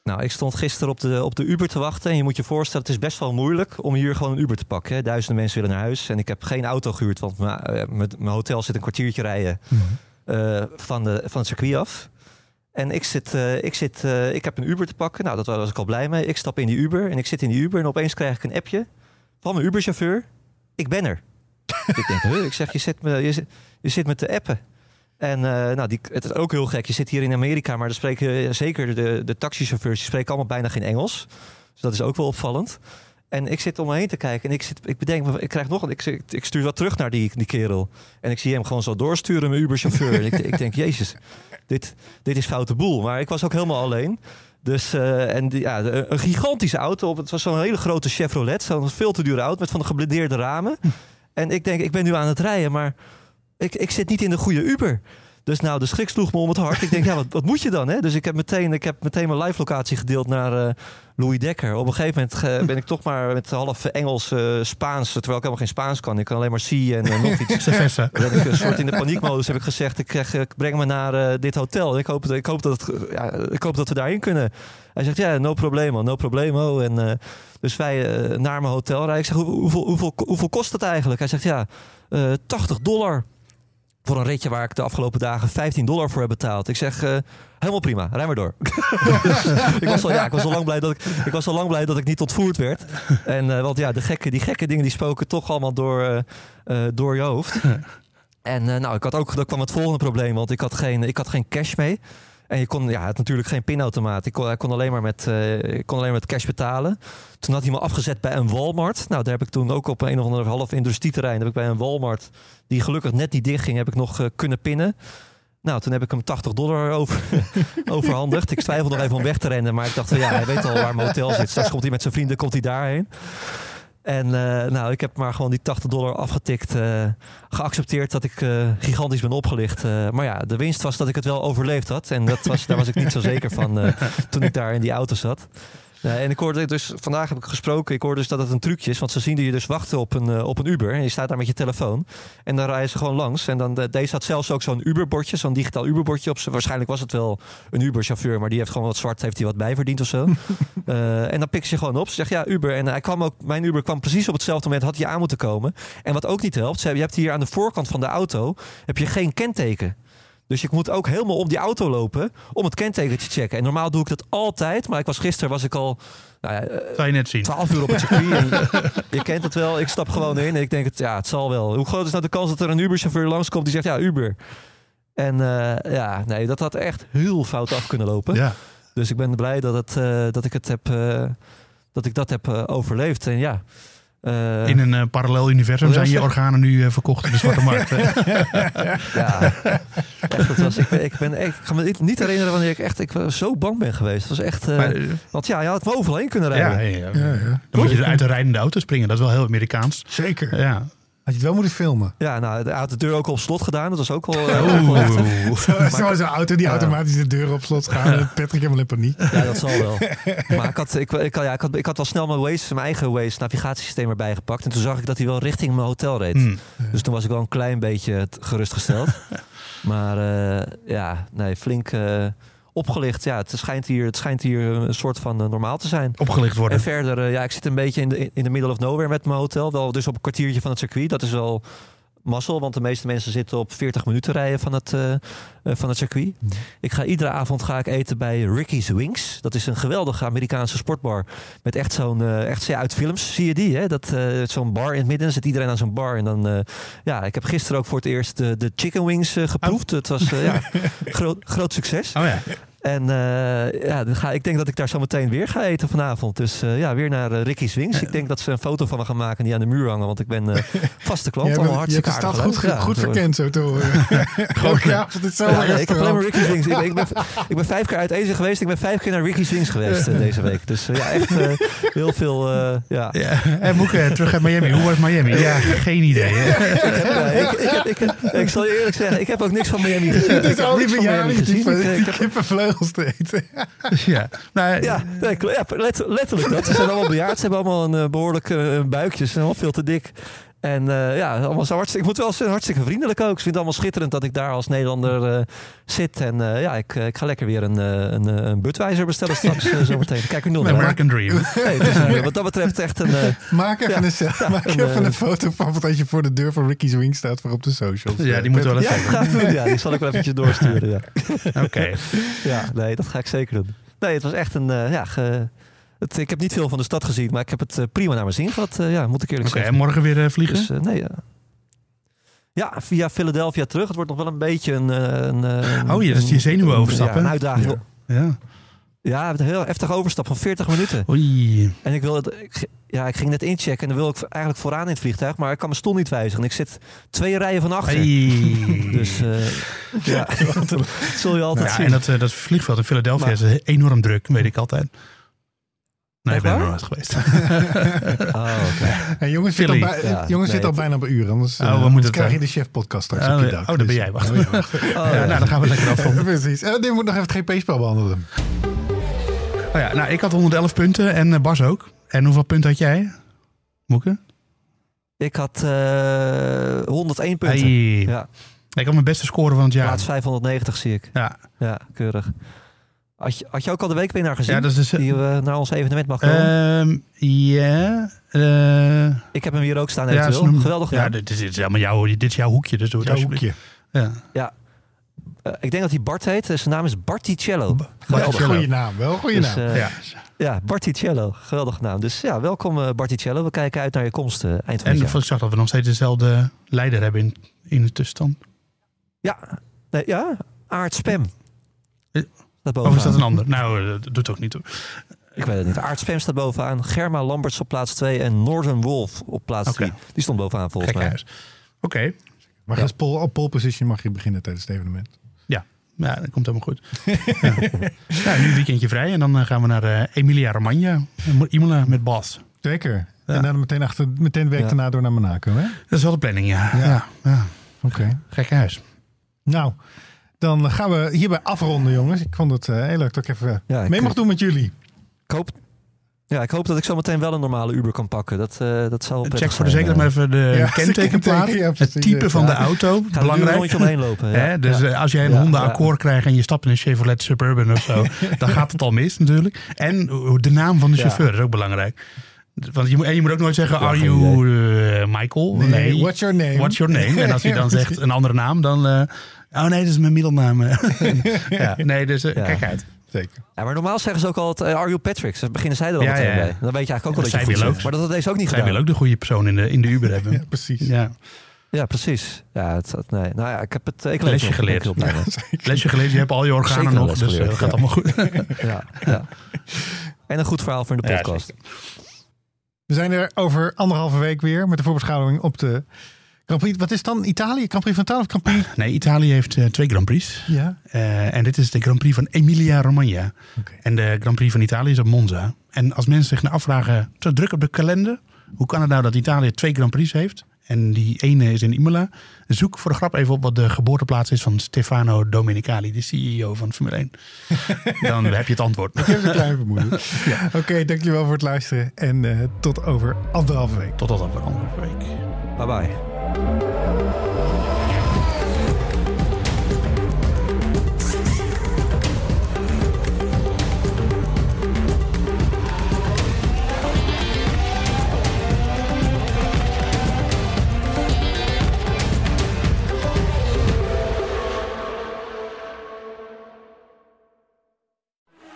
Nou, ik stond gisteren op de, op de Uber te wachten. En je moet je voorstellen, het is best wel moeilijk om hier gewoon een Uber te pakken. Hè. Duizenden mensen willen naar huis. En ik heb geen auto gehuurd, want mijn, eh, hotel zit een kwartiertje rijden eh, van, de, van het circuit af. En ik, zit, eh, ik, zit, ik heb een Uber te pakken. Nou, dat was ik al blij mee. Ik stap in die Uber en ik zit in die Uber. En opeens krijg ik een appje van mijn Uberchauffeur. Ik ben er. ik denk, huh? ik zeg, je zit, me, je, zit, je zit met de appen. En eh, nou, die, het is ook heel gek. Je zit hier in Amerika, maar er spreken zeker de, de taxichauffeurs, die spreken allemaal bijna geen Engels. Dus dat is ook wel opvallend. En ik zit om me heen te kijken en ik, zit, ik bedenk, ik krijg nog een, ik, ik, stuur wat terug naar die, die kerel. En ik zie hem gewoon zo doorsturen, mijn Uber-chauffeur. en ik, ik denk, jezus, dit, dit is foute boel. Maar ik was ook helemaal alleen. Dus, eh, en die, ja, een gigantische auto. Op, het was zo'n hele grote Chevrolet. Zo'n veel te dure auto met van de geblindeerde ramen. En ik denk, ik ben nu aan het rijden, maar ik, ik zit niet in de goede Uber. Dus nou, de schrik sloeg me om het hart. Ik denk, ja, wat, wat moet je dan? Hè? Dus ik heb meteen, ik heb meteen mijn live locatie gedeeld naar eh, Louis Dekker. Op een gegeven moment eh, ben ik toch maar met half Engels, eh, Spaans, terwijl ik helemaal geen Spaans kan. Ik kan alleen maar zie en nog iets. Ben ik een soort in de paniekmodus heb ik gezegd, ik, krijg, ik breng me naar dit hotel. Ik hoop, ik, hoop dat het, ja, ik hoop dat we daarin kunnen. Hij zegt, ja, no problemo, no problemo. En, dus wij naar mijn hotel rijden. Ik zeg, "Hoe- hoeveel, hoeveel, hoeveel kost het eigenlijk? Hij zegt, ja, eh 80 dollar. Voor een ritje waar ik de afgelopen dagen 15 dollar voor heb betaald. Ik zeg, eh, helemaal prima, rij maar door. ik, was al, ja, ik, was al lang blij dat ik, ik was al lang blij dat ik niet ontvoerd werd. En, eh, want ja, de gekke, die gekke dingen die spoken toch allemaal door, eh, door je hoofd. En nou, ik had ook, dat kwam het volgende probleem, want ik had geen, ik had geen cash mee. En je kon, ja, natuurlijk geen pinautomaat. Ik kon, alleen maar met, eh, kon alleen maar met cash betalen. Toen had hij me afgezet bij een Walmart. Nou, daar heb ik toen ook op een of ander half industrieterrein, heb ik bij een Walmart, die gelukkig net niet dicht ging, heb ik nog eh, kunnen pinnen. Nou, toen heb ik hem 80 dollar over, overhandigd. Ik twijfelde nog even om weg te rennen, maar ik dacht, ja, hij weet al waar mijn hotel zit. Straks komt hij met zijn vrienden, komt hij daarheen. En eh, nou, ik heb maar gewoon die 80 dollar afgetikt. eh, geaccepteerd dat ik eh, gigantisch ben opgelicht. Maar ja, de winst was dat ik het wel overleefd had. En dat was, daar was ik niet zo zeker van toen ik daar in die auto zat. Ja, en ik hoorde dus, vandaag heb ik gesproken, ik hoorde dus dat het een trucje is. Want ze zien je dus wachten op een, eh, op een Uber. En je staat daar met je telefoon. En dan rijden ze gewoon langs. En dan, eh, deze had zelfs ook zo'n Uberbordje, zo'n digitaal Uberbordje op. z'n- Waarschijnlijk was het wel een Uber-chauffeur, maar die heeft gewoon wat zwart, heeft hij wat bijverdiend of zo. Eh, en dan pikt ze gewoon op. Ze zegt ja, Uber. En hij kwam ook, mijn Uber kwam precies op hetzelfde moment, had hij aan moeten komen. En wat ook niet helpt, ze je hebt hier aan de voorkant van de auto heb je geen kenteken. Dus ik moet ook helemaal om die auto lopen om het kenteken te checken. En normaal doe ik dat altijd, maar ik was gisteren was ik al nou ja, eh, Zou je net zien. 12 uur op het circuit. Je kent het wel. Ik stap gewoon in en ik denk, het, ja, het zal wel. Hoe groot is nou de kans dat er een Uber-chauffeur langskomt die zegt, ja, Uber. En eh, ja, nee, dat had echt heel fout af kunnen lopen. Ja. Dus ik ben blij dat, het, eh, dat ik het heb, dat ik dat heb overleefd. En ja. Eh, In een eh, parallel universum je zijn je organen nu eh, verkocht in de zwarte markt. Ja, echt, dat was, ik, ben- ik, ben, echt- ik kan me niet- niet herinneren wanneer ik echt ik was zo bang ben geweest. Het was echt, Maar, want ja, je had me overal heen kunnen rijden. ja, Ja, ja. ja. Dan moet je uit de rijdende auto springen. Dat is wel heel Amerikaans. Zeker. Ja. Had je het wel moeten filmen. Ja, nou, hij had de deur ook op slot gedaan. Dat was ook wel... eh, wel heftig. Zo'n zo auto die Ja. automatisch de deur op slot gaat. en Patrick helemaal in paniek. Ja, dat zal wel. Maar ik had, ik, ik, ja, ik, had, ik had wel snel mijn Waze, mijn eigen Waze navigatiesysteem erbij gepakt. En toen zag ik dat hij wel richting mijn hotel reed. Hmm. Dus toen was ik wel een klein beetje gerustgesteld. maar eh, ja, nee, flink eh, opgelicht. Ja, het schijnt, hier, het schijnt hier een soort van eh, normaal te zijn. Opgelicht worden. En verder, eh, ja, ik zit een beetje in de, in de middle of nowhere met mijn hotel. Wel dus op een kwartiertje van het circuit. Dat is wel mazzel, want de meeste mensen zitten op 40 minuten rijden van het, eh, eh, van het circuit. Ik ga iedere avond ga ik eten bij Ricky's Wings. Dat is een geweldige Amerikaanse sportbar. Met echt zo'n, eh, echt ja, uit films zie je die, hè? Dat, zo'n bar in het midden. Zit iedereen aan zo'n bar. En dan, ja, ik heb gisteren ook voor het eerst de, de chicken wings geproefd. Het was, ja, groot, groot succes. Oh ja. En eh, ja, dan ga, ik denk dat ik daar zo meteen weer ga eten vanavond. Dus eh, ja, weer naar eh, Ricky's Wings. Ik denk dat ze een foto van me gaan maken die aan de muur hangen. Want ik ben vaste klant. Je allemaal je hebt de stad goed. Ja, goed verkend zo te horen. Elke avond hetzelfde Ja, ik heb alleen maar. Ricky's Wings. Ik ben, ik, ben, ik ben vijf keer uit Eze geweest. Ik ben vijf keer naar Ricky's Wings geweest deze week. Dus ja, echt heel veel. ja. ja. En Moeke, terug uit Miami. Hoe was Miami? Ja, geen idee. Ik, heb, heb- heb- zal je eerlijk zeggen, ik heb ook niks van Miami gezien. Ik is heb al die Miami. Ik, eh, die te eten. ja. Nou, Ja, nee, kl- ja let- letterlijk dat. Ze zijn allemaal bejaard. Ze hebben allemaal een eh, behoorlijk eh, een buikje. Ze zijn allemaal veel te dik. En eh, ja, allemaal zo hartstikke, ik moet wel zeggen, hartstikke vriendelijk ook. Ze vinden het allemaal schitterend dat ik daar als Nederlander eh, zit. En eh, ja, ik, ik ga lekker weer een, eh, een, een Budweiser bestellen straks uh, zometeen. Kijk nog naar. American Dream. Nee, een- wat dat betreft echt een... Maak even, Ja. een, se- maak een, even een foto van wat als je voor de deur van Ricky's Wing staat voor op de socials. Ja, die moeten wel ja, even. ik doen. Ja, die zal ik wel eventjes doorsturen. Ja. Oké. ja, nee, dat ga ik zeker doen. Nee, het was echt een... eh, ja, ge- het, ik heb niet veel van de stad gezien, maar ik heb het eh, prima naar mijn zin gehad. eh, ja, moet ik eerlijk zeggen. morgen weer eh, vliegen? Dus, eh, nee, ja. Ja, via Philadelphia terug. Het wordt nog wel een beetje een... eh, een, Oh ja, dat is die een- zenuwen overstappen. Ja, een uitdaging. Ja. Ja. Ja, een heel heftig overstap van 40 minuten. Oei. En ik, wil het, ik, ja, ik ging net inchecken en dan wil ik eigenlijk vooraan in het vliegtuig, maar ik kan mijn stoel niet wijzigen. Ik zit twee rijen van achter. Hey. Dus eh, ja, dat zul je altijd Ja, zien. en dat, dat vliegveld in Philadelphia Maar- is enorm druk, weet ik altijd. Nee, ik ben er nooit geweest. Oh. Hey, jongens, zit al, Philly. bij, Ja, jongens nee, zit al bijna bij uur. Anders, we eh, moeten anders krijg je eh, de chef podcast straks Oh, op je dak. Oh, daar ben Dus- jij. Wacht. Oh, ja. Oh, ja, nou, dan gaan we lekker afronden. Precies. En dit moet nog even het GP-spel behandelen. Oh ja, nou, ik had 111 punten en eh, Bas ook. En hoeveel punten had jij? Moeke? Ik had eh 101 punten. Hey. Ja, Ik had mijn beste score van het jaar. plaats 590 zie ik. Ja, Ja, keurig. Had je, had je ook al de weekwinnaar gezien? ja dat is dus... Die eh, naar ons evenement mag komen? Ehm, ja. eh, ik heb hem hier ook staan ja, noemen- Geweldig Ja, dit is, dit is helemaal jouw, dit is jouw hoekje, dus doe Jouw hoekje. Ja. Eh, ik denk dat hij Bart heet. Zijn naam is Barticello. Geweldig. Goeie naam, wel goeie Dus, naam. eh, ja. Ja, Barticello. Geweldig naam. Dus ja, welkom eh, Barticello. We kijken uit naar je komst eh, eind van het En jaar. ik zag dat we nog steeds dezelfde leider hebben in, in de tussenstand. Ja, nee, ja, Aard Spam. Staat Of is dat een ander? Nou, eh, dat doet ook niet toe. Ik weet het niet. Aard Spam staat bovenaan. Germa Lamberts op plaats 2 en Northern Wolf op plaats Oké. 3. Die stond bovenaan volgens Gekke mij. huis. Oké, Maar als pole, op pole position mag je beginnen tijdens het evenement. ja, dat komt helemaal goed. ja. Nou, nu een weekendje vrij en dan eh, gaan we naar eh, Emilia Romagna. Imola met Bas. Zeker. Ja. En dan meteen, achter, meteen de week Ja. daarna door naar Monaco, hè? Dat is wel de planning, ja. Ja. ja. ja. Oké. Gekke huis. Nou, dan gaan we hierbij afronden, jongens. Ik vond het eh, heel leuk dat ik even Ja, ik- mee mag doen met jullie. Ik hoop, ja, ik hoop dat ik zo meteen wel een normale Uber kan pakken. Dat, eh dat zal wel Check voor de zekerheid maar eh. even de Ja, kentekenplaat. ja, het type ja. van de auto, Ga belangrijk. omheen lopen. Ja. Hè, dus Ja. eh, als jij een Ja, Honda ja. Accord krijgt en je stapt in een Chevrolet Suburban of zo, dan gaat het al mis natuurlijk. En eh, de naam van de Ja. chauffeur is ook belangrijk. Want je moet, en je moet ook nooit zeggen, Ja, are you eh, Michael? Nee, what's your name? What's your name? En als hij dan zegt een andere naam, dan... eh, oh nee, dat is mijn middelnaam. ja, nee, dus eh, Ja. kijk uit. Zeker. Ja, maar normaal zeggen ze ook altijd, eh, are you Patrick? Ze beginnen zij er al Ja, meteen ja, ja. bij. Dan weet je eigenlijk ook wel Ja, dat je zij goed. Maar dat had deze ook niet Zij gedaan. wil ook de goede persoon in de, in de Uber hebben. Ja, precies. Ja. Ja, precies. Ja, het, het- nee. Nou ja, ik heb het... Ik Lesje nog, geleerd. ik mee. Lesje gelezen, je hebt al je organen Zeker nog, dus eh, geleerd, dat gaat ja. allemaal goed. Ja, ja. En een goed verhaal voor in de Ja, podcast. We zijn er over anderhalve week weer met de voorbeschouwing op de Grand Prix. Wat is dan? Italië? Grand Prix van Italië of Grand Prix? Nee, Italië heeft eh, twee Grand Prix. Ja. Eh, en dit is de Grand Prix van Emilia Romagna. Oké. En de Grand Prix van Italië is op Monza. En als mensen zich nou afvragen, zo druk op de kalender. Hoe kan het nou dat Italië twee Grand Prix heeft? En die ene is in Imola. Zoek voor de grap even op wat de geboorteplaats is van Stefano Domenicali, de CEO van Formule 1. Dan heb je het antwoord. Ik heb een klein vermoeden. Oké, dankjewel voor het luisteren. En eh, tot over anderhalve week. Tot over andere week. Bye bye.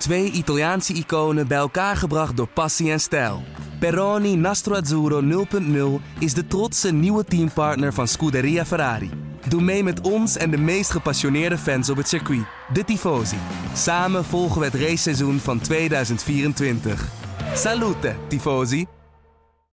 Twee Italiaanse iconen bij elkaar gebracht door passie en stijl. Peroni Nastro Azzurro 0.0 is de trotse nieuwe teampartner van Scuderia Ferrari. Doe mee met ons en de meest gepassioneerde fans op het circuit, de Tifosi. Samen volgen we het raceseizoen van 2024. Salute, Tifosi!